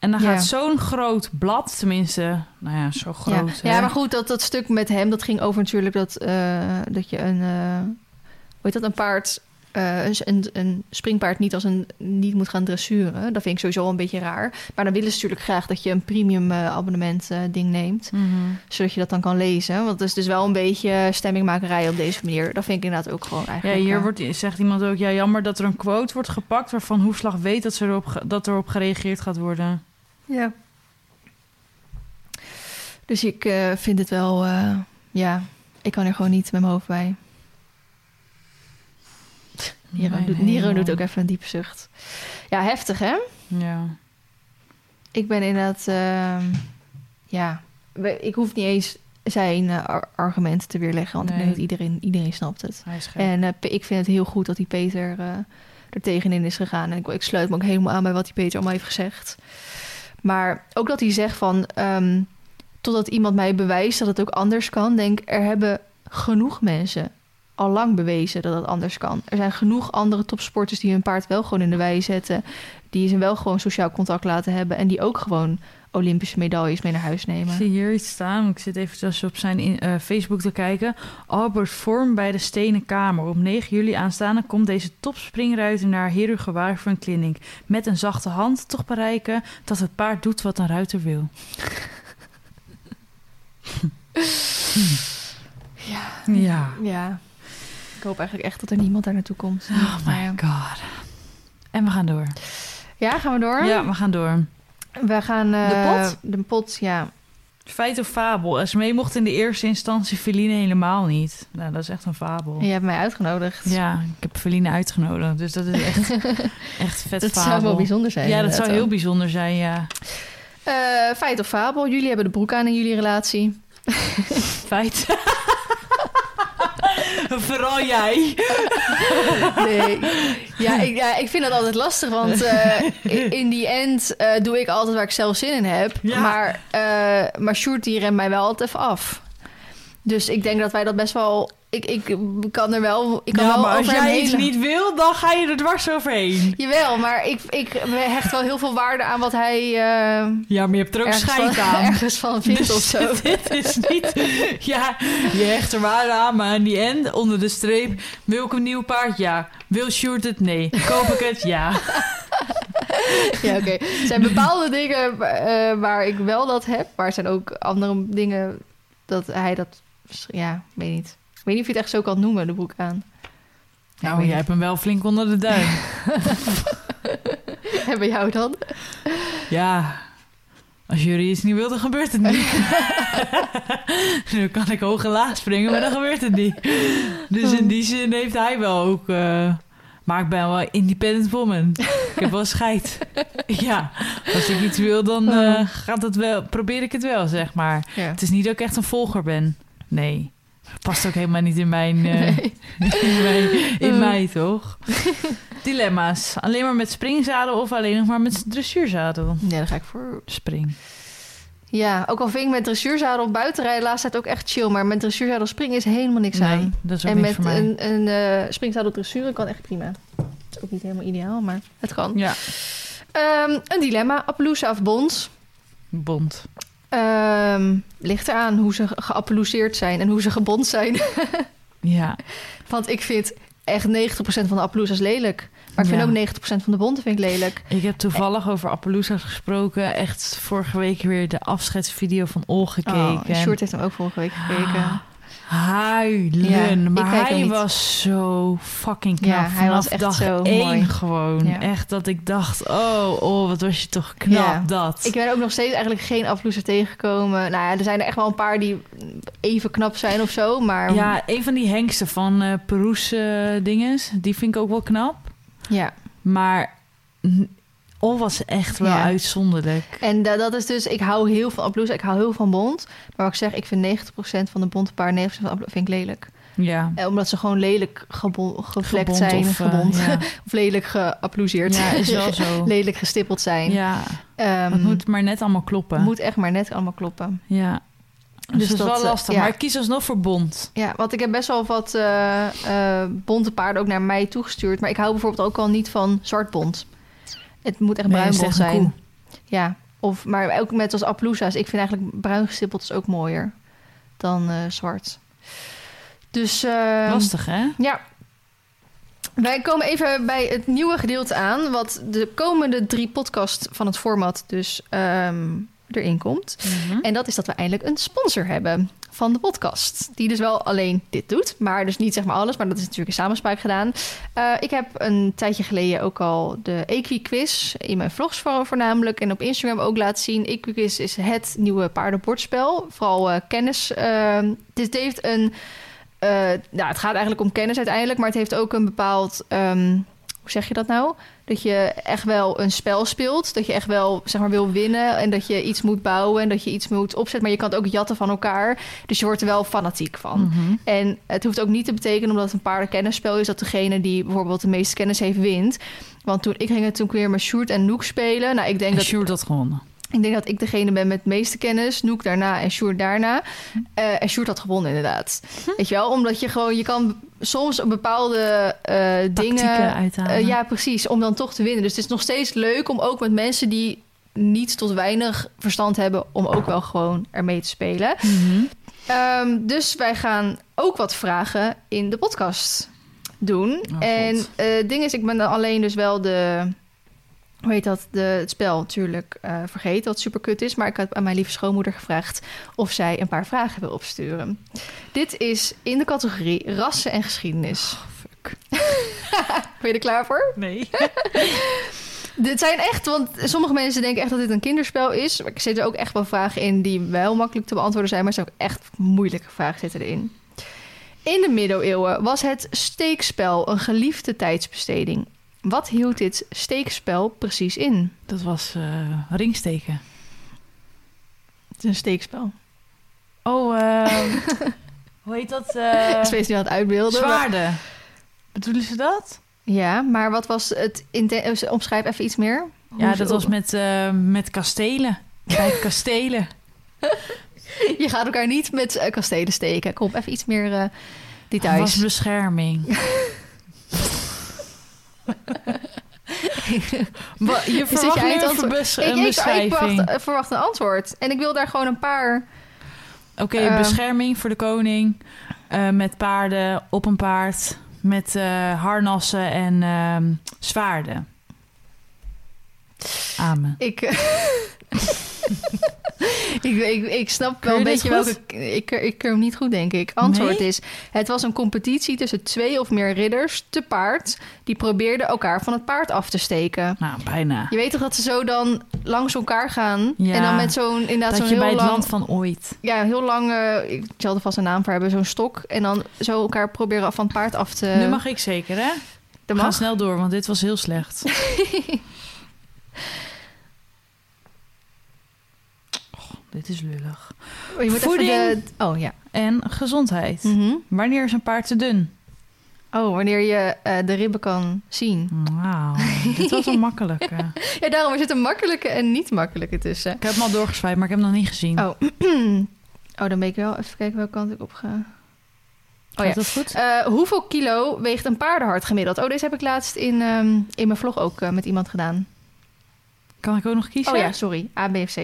En dan Ja. gaat zo'n groot blad, tenminste, nou ja, zo ja. groot. ja, hè? maar goed, dat, dat stuk met hem, dat ging over natuurlijk dat, eh, dat je een, eh, hoe heet dat, een paard, eh, een, een, springpaard niet als een niet moet gaan dressuren. Dat vind ik sowieso een beetje raar. Maar dan willen ze natuurlijk graag dat je een premium abonnement ding neemt, Mhm. zodat je dat dan kan lezen. Want het is dus wel een beetje stemmingmakerij op deze manier. Dat vind ik inderdaad ook gewoon Ja, eigenlijk. hier eh, wordt, zegt iemand ook, ja, jammer dat er een quote wordt gepakt waarvan Hoefslag weet dat, ze erop, dat erop gereageerd gaat worden. Ja. Dus ik eh, vind het wel, eh, ja, ik kan er gewoon niet met mijn hoofd bij. Nero, doet, Nero doet ook even een diepe zucht. Ja, heftig hè? Ja. Ik ben inderdaad, ehm, ja, ik hoef niet eens zijn eh, ar- argumenten te weerleggen, want ik denk dat iedereen, iedereen snapt het. En ik vind het heel goed dat die Peter er tegenin is gegaan. En ik, ik sluit me ook helemaal aan bij wat die Peter allemaal heeft gezegd. Maar ook dat hij zegt van... ehm, totdat iemand mij bewijst dat het ook anders kan... denk er hebben genoeg mensen al lang bewezen dat het anders kan. Er zijn genoeg andere topsporters die hun paard wel gewoon in de wei zetten. Die ze wel gewoon sociaal contact laten hebben. En die ook gewoon Olympische medailles mee naar huis Ik nemen. zie hier iets staan. Ik zit even op zijn in- eh, Facebook te kijken. Albert Vorm bij de Stenen Kamer. Op 9 juli aanstaande komt deze topspringruiter naar Herugewaar voor een clinic. Met een zachte hand toch bereiken dat het paard doet wat een ruiter wil. Ja. Ja. Ja. Ik hoop eigenlijk echt dat er niemand daar naartoe komt. Oh my god. En we gaan door. Ja, gaan we door? Ja, we gaan door. We gaan... eh, De pot? De pot, ja. Feit of fabel? Esmee mocht in de eerste instantie Feline helemaal niet. Nou, dat is echt een fabel. Je hebt mij uitgenodigd. Ja, ik heb Feline uitgenodigd. Dus dat is echt, [laughs] echt vet dat fabel. zou wel bijzonder zijn. Ja, dat zou heel bijzonder zijn, ja. Eh, feit of fabel? Jullie hebben de broek aan in jullie relatie. [laughs] Feit. [laughs] [laughs] Vooral jij. [laughs] Nee. ja, ik, ja, ik vind dat altijd lastig, want [laughs] eh, in- die end eh, doe ik altijd waar ik zelf zin in heb. Ja. Maar, eh maar Sjoerd die remt mij wel altijd even af. Dus ik denk dat wij dat best wel... Ik, ik kan er wel... Ik kan ja, wel maar als jij iets niet wil, dan ga je er dwars overheen. Jawel, maar ik, ik hecht wel heel veel waarde aan wat hij eh, Ja, maar je hebt er ook scheid van, aan. ergens van vindt Dus of zo. [laughs] dit is niet... Ja, je hecht er waarde aan, maar in die end, onder de streep... Wil ik een nieuw paard? Ja. Wil Sjoerd het? Nee. Koop ik het? Ja. [laughs] Ja, oké. Er zijn bepaalde dingen eh, waar ik wel dat heb. Maar er zijn ook andere dingen dat hij dat... Ja, weet niet. Ik weet niet of je het echt zo kan noemen, de boek aan. Ja, Nou, jij hebt hem wel flink onder de duim. [laughs] En bij jou dan? Ja, als jury iets niet wil, dan gebeurt het niet. [laughs] nu kan ik hoog en laag springen, maar dan gebeurt het niet. Dus in die zin heeft hij wel ook... eh, maar ik ben wel independent woman. Ik heb wel scheid. ja, als ik iets wil, dan eh, gaat het wel, probeer ik het wel, zeg maar. Ja. Het is niet dat ik echt een volger ben. Nee. Past ook helemaal niet in mijn... eh, Nee. in mij, in Oh. mij, toch? [laughs] Dilemma's. Alleen maar met springzadel of alleen nog maar met dressuurzadel? Ja, daar ga ik voor. Spring. Ja, ook al vind ik met dressuurzadel buitenrijden de laatste tijd ook echt chill. Maar met dressuurzadel springen is helemaal niks aan. Nee, dat is ook En met voor mij. een, een eh, springzadel dressuren kan echt prima. Het is ook niet helemaal ideaal, maar het kan. Ja, Ehm, een dilemma. Appaloosa of Bons? bond. Ehm, ligt eraan hoe ze ge- geappelouseerd zijn en hoe ze gebond zijn. [laughs] Ja, Want ik vind echt 90% van de Appaloosa's lelijk. Maar ik vind Ja. ook 90% van de bonten vind ik lelijk. ik heb toevallig over Appaloosa's gesproken. Echt vorige week weer de afscheidsvideo van Ol gekeken. Oh, en Sjoerd heeft hem ook vorige week gekeken. Huilen. Ja, maar hij was zo fucking knap. Ja, hij was echt dag zo één mooi. gewoon. Ja. Echt dat ik dacht, oh, oh, wat was je toch knap dat. Ik ben ook nog steeds eigenlijk geen afloeser tegengekomen. Nou ja, er zijn er echt wel een paar die even knap zijn of zo. Maar Ja, een van die hengsten van eh Peroes eh, dinges, die vind ik ook wel knap. ja. Maar Ol was echt wel Ja. uitzonderlijk. En da- dat is dus, ik hou heel van Appaloosa, ik hou heel van Bond. Maar wat ik zeg, ik vind 90% van de bonte paar, 90% van Appaloosa vind ik lelijk. Ja. Eh, omdat ze gewoon lelijk gevlekt zijn, of, eh, gebond. ja. [laughs] of lelijk geapploeseerd. ja, is wel zo. [laughs] lelijk gestippeld zijn. Ja, Ehm, het moet maar net allemaal kloppen. moet echt maar net allemaal kloppen. Ja. Dus, Dus dat is wel eh, lastig. ja. Maar ik kies alsnog voor Bond. Ja, want ik heb best wel wat eh, eh, bonte paarden ook naar mij toegestuurd. Maar ik hou bijvoorbeeld ook al niet van zwart bont. Het moet echt Nee, bruin een zijn. Ja, of, maar ook met als Appaloosa's. Ik vind eigenlijk bruin gestippeld is ook mooier dan eh, zwart. Dus eh, Lastig, hè? ja. Wij komen even bij het nieuwe gedeelte aan. Wat de komende drie podcast van het format dus ehm, erin komt. Mhm. En dat is dat we eindelijk een sponsor hebben van de podcast. Die dus wel alleen dit doet, maar dus niet zeg maar alles. Maar dat is natuurlijk in samenspraak gedaan. Eh, ik heb een tijdje geleden ook al de Equi-quiz in mijn vlogs voor- voornamelijk. En op Instagram ook laten zien. Equi-quiz is het nieuwe paardenbordspel. Vooral eh, kennis. eh, dit heeft een... eh, nou, het gaat eigenlijk om kennis uiteindelijk. Maar het heeft ook een bepaald... ehm, hoe zeg je dat nou? Dat je echt wel een spel speelt. Dat je echt wel zeg maar, wil winnen. En dat je iets moet bouwen. En dat je iets moet opzetten. Maar je kan het ook jatten van elkaar. Dus je wordt er wel fanatiek van. Mhm. En het hoeft ook niet te betekenen, omdat het een paardenkennisspel is, dat degene die bijvoorbeeld de meeste kennis heeft, wint. Want toen ik ging het toen weer met Sjoerd en Noek spelen. Nou, ik denk En dat Sjoerd had gewonnen. Ik denk dat ik degene ben met het meeste kennis. Noek daarna en Sjoerd daarna. Eh, en Sjoerd had gewonnen, inderdaad. Weet je wel? Omdat je gewoon... Je kan soms bepaalde eh, dingen... Tactieken uithalen. eh, ja, precies. Om dan toch te winnen. Dus het is nog steeds leuk om ook met mensen die niet tot weinig verstand hebben... om ook wel gewoon ermee te spelen. Mhm. Ehm, dus wij gaan ook wat vragen in de podcast doen. Oh, en eh, het ding is, ik ben dan alleen dus wel de... Hoe heet dat? De, het spel natuurlijk eh, vergeten, wat super kut is. Maar ik had aan mijn lieve schoonmoeder gevraagd of zij een paar vragen wil opsturen. Dit is in de categorie rassen en geschiedenis. Oh, fuck. [laughs] Ben je er klaar voor? Nee. [laughs] Dit zijn echt, want sommige mensen denken echt dat dit een kinderspel is. Maar ik zit er ook echt wel vragen in die wel makkelijk te beantwoorden zijn. Maar er zijn ook echt moeilijke vragen zitten erin. In de middeleeuwen was het steekspel een geliefde tijdsbesteding. Wat hield dit steekspel precies in? Dat was eh, ringsteken. Het is een steekspel. Oh, ehm, [laughs] hoe heet dat? eh nu aan het uitbeelden. maar- zwaarden. Bedoelen ze dat? Ja, maar wat was het... inten- Omschrijf even iets meer. Ja, dat was met, eh, met kastelen. Bij [laughs] kastelen. Je gaat elkaar niet met eh, kastelen steken. Kom, even iets meer eh details. was bescherming. [laughs] [laughs] Je verwacht nu een, verbes- Ik, een ik, ik beschrijving. verwacht, eh, verwacht een antwoord. En ik wil daar gewoon een paar... Oké, Ehm. bescherming voor de koning. eh, met paarden op een paard. Met eh, harnassen en ehm, zwaarden. Amen. Ik, [laughs] [laughs] [laughs] ik, ik, ik snap wel een beetje welke... Ik, ik keur hem niet goed, denk ik. Antwoord Nee? is... Het was een competitie tussen twee of meer ridders te paard... die probeerden elkaar van het paard af te steken. Nou, bijna. Je weet toch dat ze zo dan langs elkaar gaan... Ja, en dan met zo'n inderdaad Dat zo'n je heel bij het lang... land van ooit. Ja, heel lang... eh, ik zal er vast een naam voor hebben. Zo'n stok. En dan zo elkaar proberen van het paard af te... nu mag ik zeker, hè? Dat gaan mag. snel door, want dit was heel slecht. [laughs] Oh, dit is lullig. Oh, je moet Voeding. De... Oh, ja. En gezondheid. Mhm. Wanneer is een paard te dun? Oh, wanneer je eh, de ribben kan zien. Wauw, [laughs] dit was een makkelijke. Ja, daarom er zit een makkelijke en niet makkelijke tussen. Ik heb hem al doorgeswijd, maar ik heb hem nog niet gezien. Oh. [clears throat] oh, dan ben ik wel even kijken welke kant ik op ga. Oh ja. dat goed? Eh, hoeveel kilo weegt een paardenhart gemiddeld? Oh, deze heb ik laatst in, ehm, in mijn vlog ook eh, met iemand gedaan. Kan ik ook nog kiezen? Oh ja, sorry. A, B of C.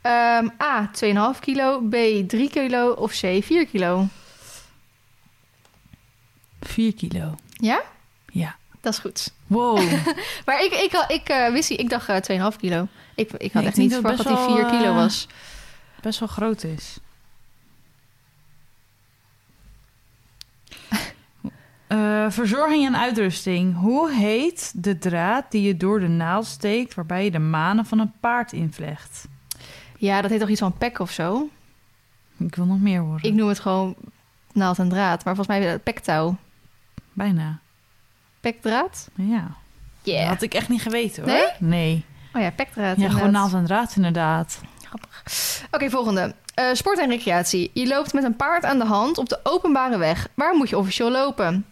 Ehm, A, 2,5 kilo. B, 3 kilo. Of C, 4 kilo. 4 kilo. Ja? Ja. Dat is goed. Wow. [laughs] Maar ik, ik, ik wist niet, ik dacht eh 2,5 kilo. Ik, ik had echt niet verwacht dat hij best 4 wel, kilo eh, was. Best wel groot is. Eh, verzorging en uitrusting. Hoe heet de draad die je door de naald steekt... waarbij je de manen van een paard invlecht? Ja, dat heet toch iets van pek of zo? Ik wil nog meer horen. Ik noem het gewoon naald en draad. Maar volgens mij pektouw. Bijna. Pekdraad? Ja. Yeah. Dat had ik echt niet geweten hoor. Nee? Nee. Oh ja, pekdraad. Ja, gewoon naald en draad inderdaad. Oké, volgende. Eh, sport en recreatie. Je loopt met een paard aan de hand op de openbare weg. Waar moet je officieel lopen?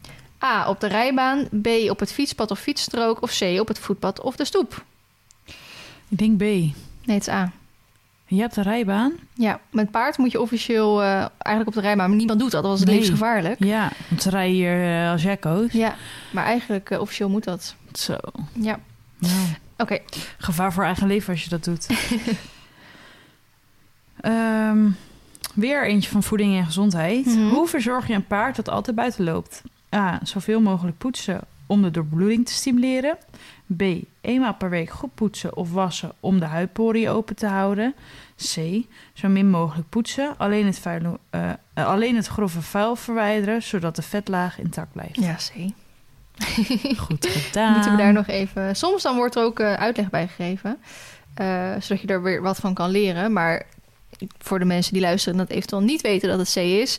A. Op de rijbaan. B. Op het fietspad of fietsstrook. Of C. Op het voetpad of de stoep. Ik denk B. Nee, het is A. Je hebt de rijbaan? Ja, met paard moet je officieel eh, eigenlijk op de rijbaan. Maar niemand doet dat. Dat was Nee. levensgevaarlijk. Ja, want ze rijden hier eh, als jacko's. Ja, maar eigenlijk eh, officieel moet dat. Zo. Ja, Nou, oké. gevaar voor eigen leven als je dat doet. [laughs] Ehm, weer eentje van voeding en gezondheid. Mhm. Hoe verzorg je een paard dat altijd buiten loopt? A. Zoveel mogelijk poetsen om de doorbloeding te stimuleren. B. Eenmaal per week goed poetsen of wassen om de huidporiën open te houden. C. Zo min mogelijk poetsen, alleen het, eh, eh, alleen het grove vuil verwijderen, zodat de vetlaag intact blijft. Ja, C. Goed [laughs] gedaan. Moeten we daar nog even... Soms dan wordt er ook eh, uitleg bij gegeven. zodat je er weer wat van kan leren. Maar voor de mensen die luisteren en dat eventueel niet weten dat het C is...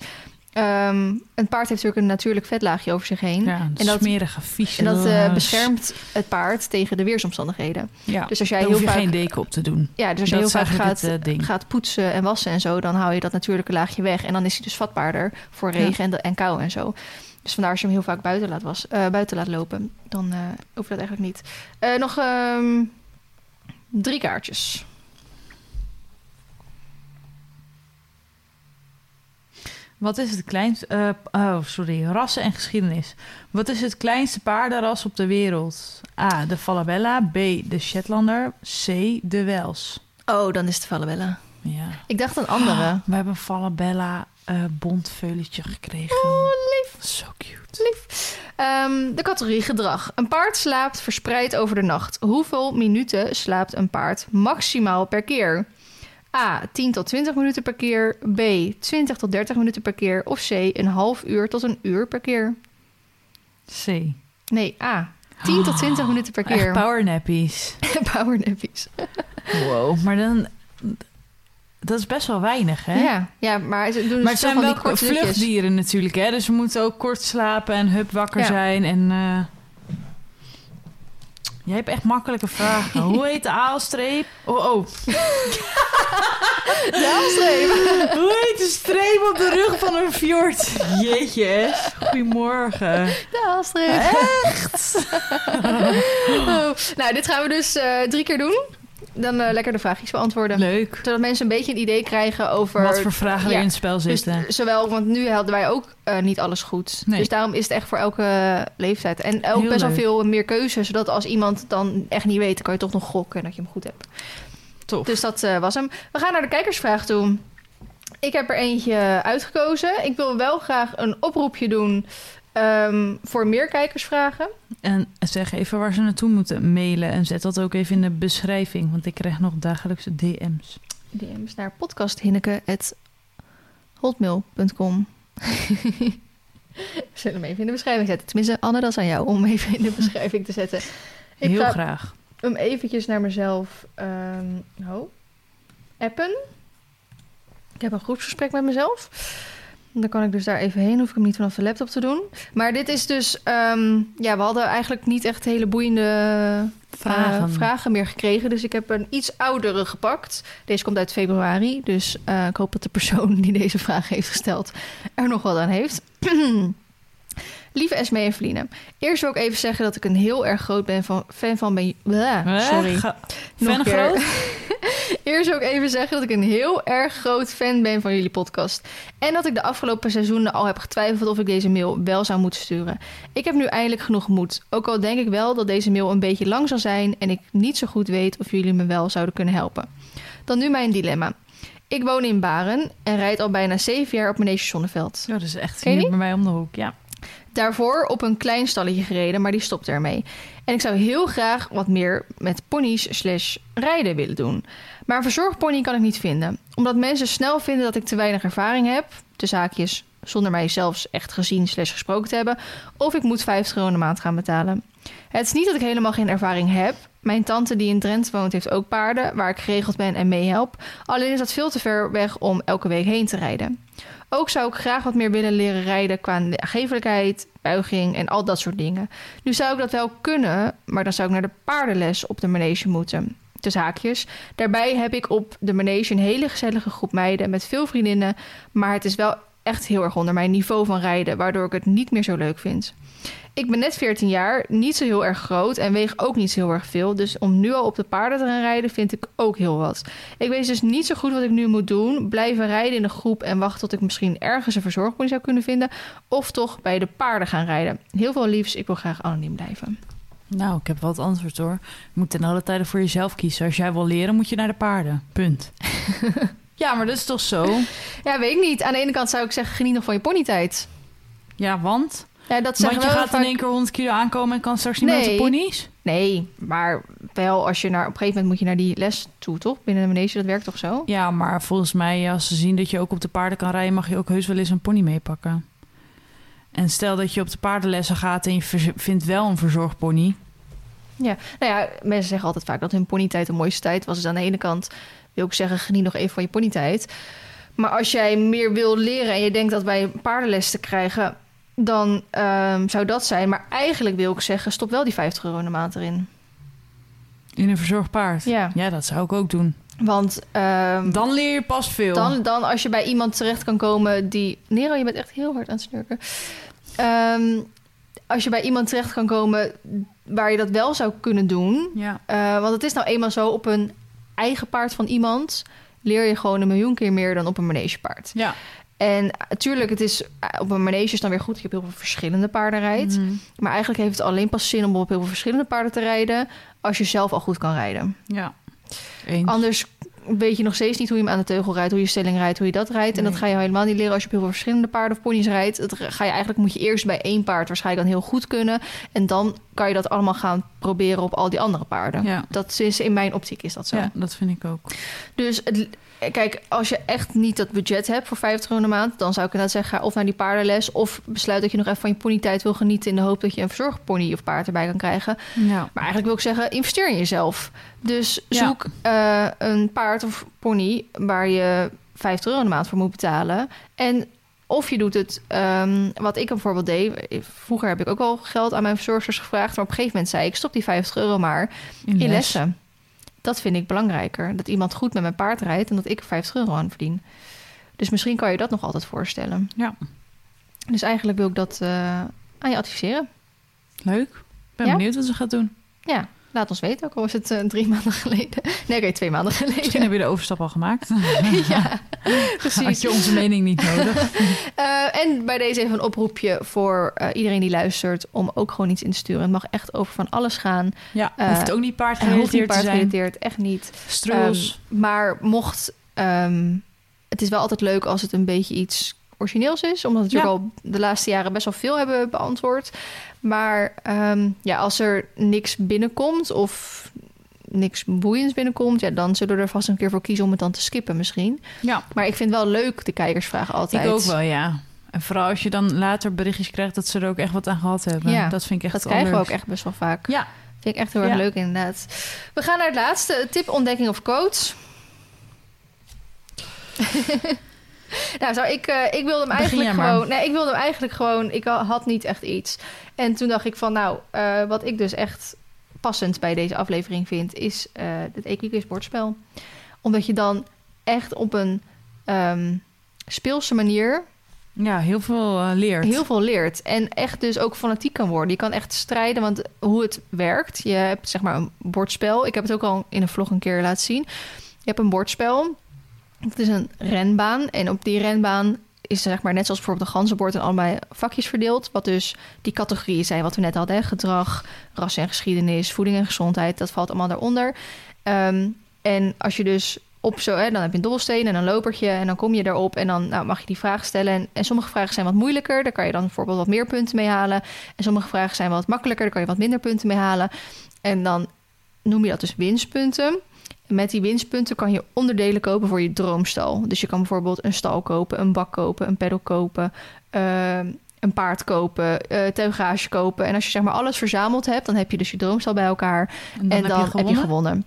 ehm, een paard heeft natuurlijk een natuurlijk vetlaagje over zich heen. Ja, En dat- smerige, En dat eh, beschermt het paard tegen de weersomstandigheden. Ja, Dus als jij heel hoef je vaak, geen deken op te doen. ja, dus als je heel vaak gaat, het eh, gaat poetsen en wassen en zo, dan hou je dat natuurlijke laagje weg. En dan is hij dus vatbaarder voor Ja. regen en, de- en kou en zo. Dus vandaar als je hem heel vaak buiten laat, was, eh, buiten laat lopen, dan hoef je dat eigenlijk niet. Nog ehm, drie kaartjes. Wat is het kleinste... eh, oh, sorry. Rassen en geschiedenis. Wat is het kleinste paardenras op de wereld? A. De Falabella. B. De Shetlander. C. De Wels. Oh, dan is het Falabella. Ja. Ik dacht een andere. [gasps] We hebben een Falabella bondveuletje gekregen. Oh, lief. Zo cute. Lief. Ehm, de categorie gedrag. Een paard slaapt verspreid over de nacht. Hoeveel minuten slaapt een paard maximaal per keer? A. 10 tot 20 minuten per keer. B. 20 tot 30 minuten per keer. Of C. Een half uur tot een uur per keer. C. Nee, A. 10 tot 20 minuten per Echt keer. [laughs] powernappies. Powernappies. Wow. Maar dan... Dat is best wel weinig, hè? Ja, ja, maar ze doen Maar het zijn wel vluchtdieren natuurlijk, hè? Dus we moeten ook kort slapen en hup wakker Ja. zijn. En eh, jij hebt echt makkelijke vragen. [laughs] Hoe heet de aalstreep? Oh, oh. [laughs] De haalstreep. [laughs] Hoe heet de streep op de rug van een fjord? Jeetje. Goedemorgen. De haalstreep. Echt? Oh. Nou, dit gaan we dus eh, drie keer doen. Dan eh, lekker de vraagjes beantwoorden. Leuk. Zodat mensen een beetje een idee krijgen over... Wat voor vragen er in het spel Dus zitten. zowel, want nu hadden wij ook eh, niet alles goed. Nee. Dus daarom is het echt voor elke leeftijd. En ook Heel best wel veel meer keuze. Zodat als iemand dan echt niet weet, kan je toch nog gokken dat je hem goed hebt. Tof. Dus dat eh, was hem. We gaan naar de kijkersvraag toe. Ik heb er eentje uitgekozen. Ik wil wel graag een oproepje doen ehm, voor meer kijkersvragen. En zeg even waar ze naartoe moeten mailen. En zet dat ook even in de beschrijving. Want ik krijg nog dagelijkse DM's. DM's naar podcasthinneke.hotmail.com [laughs] We zullen hem even in de beschrijving zetten. Tenminste, Anne, dat is aan jou om even in de beschrijving te zetten. [laughs] Ik Heel ga graag. hem eventjes naar mezelf ehm appen. Ik heb een groepsgesprek met mezelf. Dan kan ik dus daar even heen. Hoef ik hem niet vanaf de laptop te doen. Maar dit is dus... ehm, ja, we hadden eigenlijk niet echt hele boeiende Vragen. eh, vragen meer gekregen. Dus ik heb een iets oudere gepakt. Deze komt uit februari. Dus eh, ik hoop dat de persoon die deze vraag heeft gesteld... er nog wat aan heeft. [clears throat] Lieve Esme en Feline. Eerst wil ik even zeggen dat ik een heel erg groot ben van, fan van ben... Sorry. Fan groot? [laughs] [laughs] Eerst wil ik even zeggen dat ik een heel erg groot fan ben van jullie podcast. En dat ik de afgelopen seizoenen al heb getwijfeld of ik deze mail wel zou moeten sturen. Ik heb nu eindelijk genoeg moed. Ook al denk ik wel dat deze mail een beetje lang zal zijn en ik niet zo goed weet of jullie me wel zouden kunnen helpen. Dan nu mijn dilemma. Ik woon in Baren en rijd al bijna zeven jaar op Manege Zonneveld. Ja, dat is echt hier bij mij om de hoek. Ja. Daarvoor op een klein stalletje gereden, maar die stopte ermee. En ik zou heel graag wat meer met ponies slash rijden willen doen. Maar een verzorgpony kan ik niet vinden. Omdat mensen snel vinden dat ik te weinig ervaring heb, de zaakjes zonder mij zelfs echt gezien slash gesproken te hebben, of ik moet 50 euro de maand gaan betalen. Het is niet dat ik helemaal geen ervaring heb. Mijn tante die in Drenthe woont heeft ook paarden, waar ik geregeld ben en meehelp. Alleen is dat veel te ver weg om elke week heen te rijden. Ook zou ik graag wat meer willen leren rijden qua geeflijkheid, buiging en al dat soort dingen. Nu zou ik dat wel kunnen, maar dan zou ik naar de paardenles op de manege moeten. Tussen haakjes. Daarbij heb ik op de manege een hele gezellige groep meiden met veel vriendinnen. Maar het is wel echt heel erg onder mijn niveau van rijden, waardoor ik het niet meer zo leuk vind. Ik ben net 14 jaar, niet zo heel erg groot en weeg ook niet zo heel erg veel. Dus om nu al op de paarden te gaan rijden vind ik ook heel wat. Ik weet dus niet zo goed wat ik nu moet doen. Blijven rijden in een groep en wachten tot ik misschien ergens een verzorgpony zou kunnen vinden. Of toch bij de paarden gaan rijden. Heel veel liefs, ik wil graag anoniem blijven. Nou, ik heb wel het antwoord hoor. Je moet ten alle tijde voor jezelf kiezen. Als jij wil leren, moet je naar de paarden. Punt. [laughs] ja, maar dat is toch zo? Ja, weet ik niet. Aan de ene kant zou ik zeggen, geniet nog van je ponytijd. Ja, want? Ja, dat Want je wel gaat vaak- in één keer 100 kilo aankomen en kan straks niet meer Nee. met de ponies? Nee, maar wel als je naar... Op een gegeven moment moet je naar die les toe, toch? Binnen de manege, dat werkt toch zo? Ja, maar volgens mij, als ze zien dat je ook op de paarden kan rijden, mag je ook heus wel eens een pony meepakken. En stel dat je op de paardenlessen gaat en je vindt wel een verzorgpony. Ja, nou ja, mensen zeggen altijd vaak dat hun ponytijd de mooiste tijd was. Dus aan de ene kant wil ik zeggen, geniet nog even van je ponytijd. Maar als jij meer wil leren en je denkt dat bij een paardenles te krijgen, dan ehm, zou dat zijn. Maar eigenlijk wil ik zeggen, stop wel die 50 euro in de maand erin. In een verzorgd paard. Ja. Ja, dat zou ik ook doen. Want ehm, Dan leer je pas veel. dan, dan als je bij iemand terecht kan komen die... Nero, je bent echt heel hard aan het snurken. Ehm, als je bij iemand terecht kan komen waar je dat wel zou kunnen doen... Ja. Uh, want het is nou eenmaal zo, op een eigen paard van iemand leer je gewoon een miljoen keer meer dan op een manegepaard. Ja. En natuurlijk, het is uh, op een manege is dan weer goed je op heel veel verschillende paarden rijdt. Mhm. Maar eigenlijk heeft het alleen pas zin om op heel veel verschillende paarden te rijden als je zelf al goed kan rijden. Ja. Eens. Anders weet je nog steeds niet hoe je hem aan de teugel rijdt, hoe je stelling rijdt, hoe je dat rijdt. En dat ga je helemaal niet leren als je op heel veel verschillende paarden of ponies rijdt. Dat ga je eigenlijk moet je eerst bij één paard waarschijnlijk dan heel goed kunnen. En dan kan je dat allemaal gaan proberen op al die andere paarden. Ja. Dat is in mijn optiek is dat zo. ja, dat vind ik ook. Dus het, kijk, als je echt niet dat budget hebt voor 50 euro de maand, dan zou ik inderdaad zeggen: ga of naar die paardenles, of besluit dat je nog even van je ponytijd wil genieten in de hoop dat je een verzorgpony of paard erbij kan krijgen. Ja. Maar eigenlijk wil ik zeggen: investeer in jezelf. Dus Ja. zoek eh, een paard of pony waar je 50 euro de maand voor moet betalen. En of je doet het, ehm, wat ik bijvoorbeeld deed. Vroeger heb ik ook wel geld aan mijn verzorgers gevraagd. Maar op een gegeven moment zei ik: stop die 50 euro maar In, in les. lessen. Dat vind ik belangrijker. Dat iemand goed met mijn paard rijdt en dat ik er 50 euro aan verdien. Dus misschien kan je dat nog altijd voorstellen. Ja. Dus eigenlijk wil ik dat eh, aan je adviseren. Leuk. Ik ben Ja? benieuwd wat ze gaat doen. Ja, laat ons weten. Ook al is het eh, drie [laughs] maanden geleden. Nee, oké, twee maanden geleden. Misschien heb je de overstap al gemaakt. [laughs] ja, [laughs] Had precies. je onze mening niet nodig. Eh, en bij deze even een oproepje voor eh, iedereen die luistert... om ook gewoon iets in te sturen. Het mag echt over van alles gaan. Ja, hoeft ook niet paardgerelateerd te zijn. paardgerelateerd, echt niet. Struls. Ehm, maar mocht... ehm, het is wel altijd leuk als het een beetje iets origineels is. Omdat we natuurlijk al de laatste jaren best wel veel hebben beantwoord. Maar ehm, ja, als er niks binnenkomt of niks boeiends binnenkomt... Ja, dan zullen we er vast een keer voor kiezen om het dan te skippen misschien. ja, Maar ik vind wel leuk de kijkersvragen altijd. ik ook wel, ja. En vooral als je dan later berichtjes krijgt dat ze er ook echt wat aan gehad hebben. Ja, dat vind ik echt Dat krijgen we ook echt best wel vaak. Ja, Vind ik echt heel erg Ja. leuk inderdaad. We gaan naar het laatste. Tip, ontdekking of quotes. [laughs] [laughs] nou, zou ik, eh, ik wilde hem eigenlijk gewoon... Nee, ik wilde hem eigenlijk gewoon... Ik had niet echt iets. En toen dacht ik van, nou, eh, wat ik dus echt passend bij deze aflevering vind... is eh het Equiquiz bordspel. Omdat je dan echt op een ehm, speelse manier ja heel veel leert. heel veel leert. En echt dus ook fanatiek kan worden. Je kan echt strijden, want hoe het werkt. Je hebt zeg maar een bordspel. Ik heb het ook al in een vlog een keer laten zien. Je hebt een bordspel. Het is een renbaan. En op die renbaan is zeg maar net zoals bijvoorbeeld een ganzenbord... en allemaal vakjes verdeeld. Wat dus die categorieën zijn wat we net hadden. Gedrag, ras en geschiedenis, voeding en gezondheid. Dat valt allemaal daaronder. Ehm, en als je dus op zo, hè, dan heb je een dobbelsteen en een lopertje en dan kom je erop en dan nou, mag je die vraag stellen. En, en sommige vragen zijn wat moeilijker, daar kan je dan bijvoorbeeld wat meer punten mee halen. En sommige vragen zijn wat makkelijker, daar kan je wat minder punten mee halen. En dan noem je dat dus winstpunten. Met die winstpunten kan je onderdelen kopen voor je droomstal. Dus je kan bijvoorbeeld een stal kopen, een bak kopen, een pedal kopen, uh, een paard kopen, uh, teugage kopen. En als je zeg maar alles verzameld hebt, dan heb je dus je droomstal bij elkaar. En dan, heb, je heb, je gewonnen.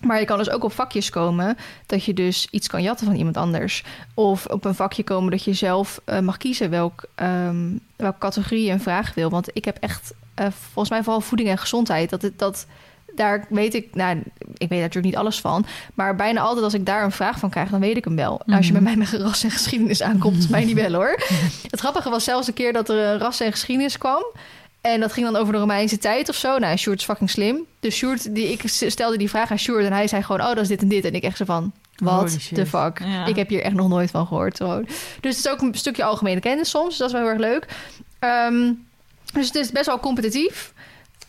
Maar je kan dus ook op vakjes komen dat je dus iets kan jatten van iemand anders. Of op een vakje komen dat je zelf uh, mag kiezen welk, um, welke categorie je een vraag wil. Want ik heb echt, uh, volgens mij vooral voeding en gezondheid, dat, het, dat daar weet ik, nou, ik weet natuurlijk niet alles van. Maar bijna altijd als ik daar een vraag van krijg, dan weet ik hem wel. Als je Mhm. met mij met ras en geschiedenis aankomt, mij niet wel hoor. [laughs] Het grappige was zelfs een keer dat er een ras en geschiedenis kwam. En dat ging dan over de Romeinse tijd of zo. Nou, Sjoerd is fucking slim. Dus Sjoerd, die, ik stelde die vraag aan Sjoerd en hij zei gewoon... oh, dat is dit en dit. En ik echt zo van, wat the fuck? Ja. Ik heb hier echt nog nooit van gehoord. Gewoon. Dus het is ook een stukje algemene kennis soms. Dat is wel heel erg leuk. Ehm, dus het is best wel competitief.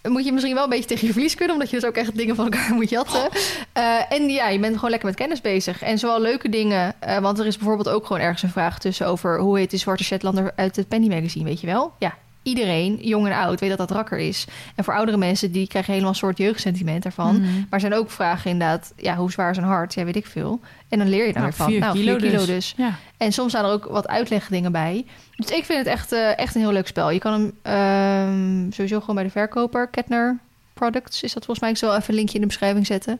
Moet je misschien wel een beetje tegen je verlies kunnen... omdat je dus ook echt dingen van elkaar [laughs] moet jatten. Eh, en ja, je bent gewoon lekker met kennis bezig. En zowel leuke dingen... eh, want er is bijvoorbeeld ook gewoon ergens een vraag tussen... over hoe heet die zwarte Shetlander uit het Penny Magazine, weet je wel? Ja, iedereen, jong en oud, weet dat dat rakker is. En voor oudere mensen, die krijgen helemaal een soort jeugdsentiment daarvan. Mhm. Maar er zijn ook vragen inderdaad... ja, hoe zwaar is een hart? Ja, weet ik veel. En dan leer je daar Nou, weer van. vier nou, kilo vier kilo dus. dus. Ja. En soms staan er ook wat uitlegdingen bij. Dus ik vind het echt, eh, echt een heel leuk spel. Je kan hem ehm, sowieso gewoon bij de verkoper. Kettner Products is dat volgens mij. Ik zal even een linkje in de beschrijving zetten.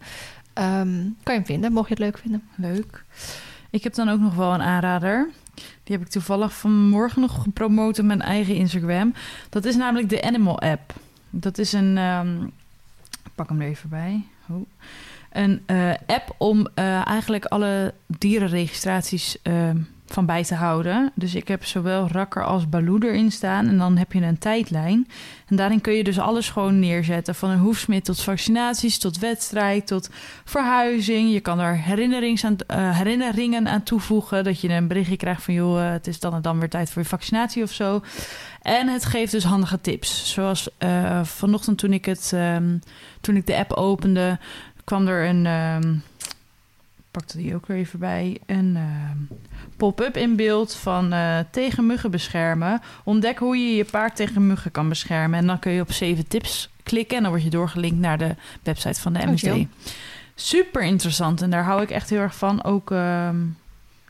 Ehm, kan je hem vinden, mocht je het leuk vinden. Leuk. Ik heb dan ook nog wel een aanrader. Die heb ik toevallig vanmorgen nog gepromoot op mijn eigen Instagram. Dat is namelijk de Animal App. Dat is een. ehm, ik pak hem er even bij. Oh. Een eh, app om eh, eigenlijk alle dierenregistraties ehm, van bij te houden. Dus ik heb zowel Rakker als Baloo erin staan. En dan heb je een tijdlijn. En daarin kun je dus alles gewoon neerzetten. Van een hoefsmid tot vaccinaties, tot wedstrijd, tot verhuizing. Je kan er herinnerings aan, eh, herinneringen aan toevoegen. Dat je een berichtje krijgt van... joh, eh, het is dan en dan weer tijd voor je vaccinatie of zo. En het geeft dus handige tips. Zoals eh, vanochtend toen ik, het, ehm, toen ik de app opende... kwam er een... ehm, pakte die ook weer even bij. Een ehm, pop-up in beeld van eh, tegen muggen beschermen. Ontdek hoe je je paard tegen muggen kan beschermen. En dan kun je op zeven tips klikken. En dan word je doorgelinkt naar de website van de MSD. Super interessant. En daar hou ik echt heel erg van. Ook ehm,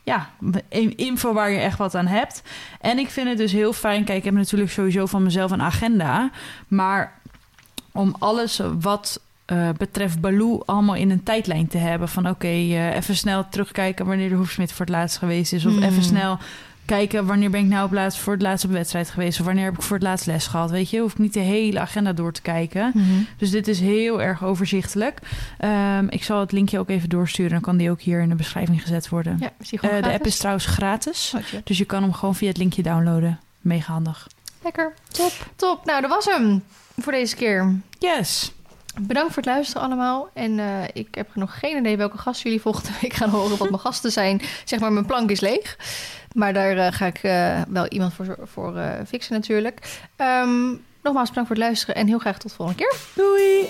ja, in- info waar je echt wat aan hebt. En ik vind het dus heel fijn. Kijk, ik heb natuurlijk sowieso van mezelf een agenda. Maar om alles wat eh, betreft Baloo allemaal in een tijdlijn te hebben. Van oké, eh, even snel terugkijken wanneer de hoefsmid voor het laatst geweest is. Of Hmm. even snel kijken wanneer ben ik nou op laatst voor het laatst op wedstrijd geweest. Of wanneer heb ik voor het laatst les gehad. Weet je, hoef ik niet de hele agenda door te kijken. Dus dit is heel erg overzichtelijk. Ehm, ik zal het linkje ook even doorsturen. Dan kan die ook hier in de beschrijving gezet worden. Ja, is die Eh, de app is trouwens gratis. Oh. Dus je kan hem gewoon via het linkje downloaden. Mega handig. Lekker. Top. Top. Nou, dat was hem voor deze keer. Yes. Bedankt voor het luisteren allemaal. En eh, ik heb nog geen idee welke gasten jullie volgende [laughs] week gaan horen. Wat mijn gasten zijn. Zeg maar, mijn plank is leeg. Maar daar eh, ga ik eh, wel iemand voor, voor fixen natuurlijk. Ehm, nogmaals bedankt voor het luisteren. En heel graag tot de volgende keer. Doei.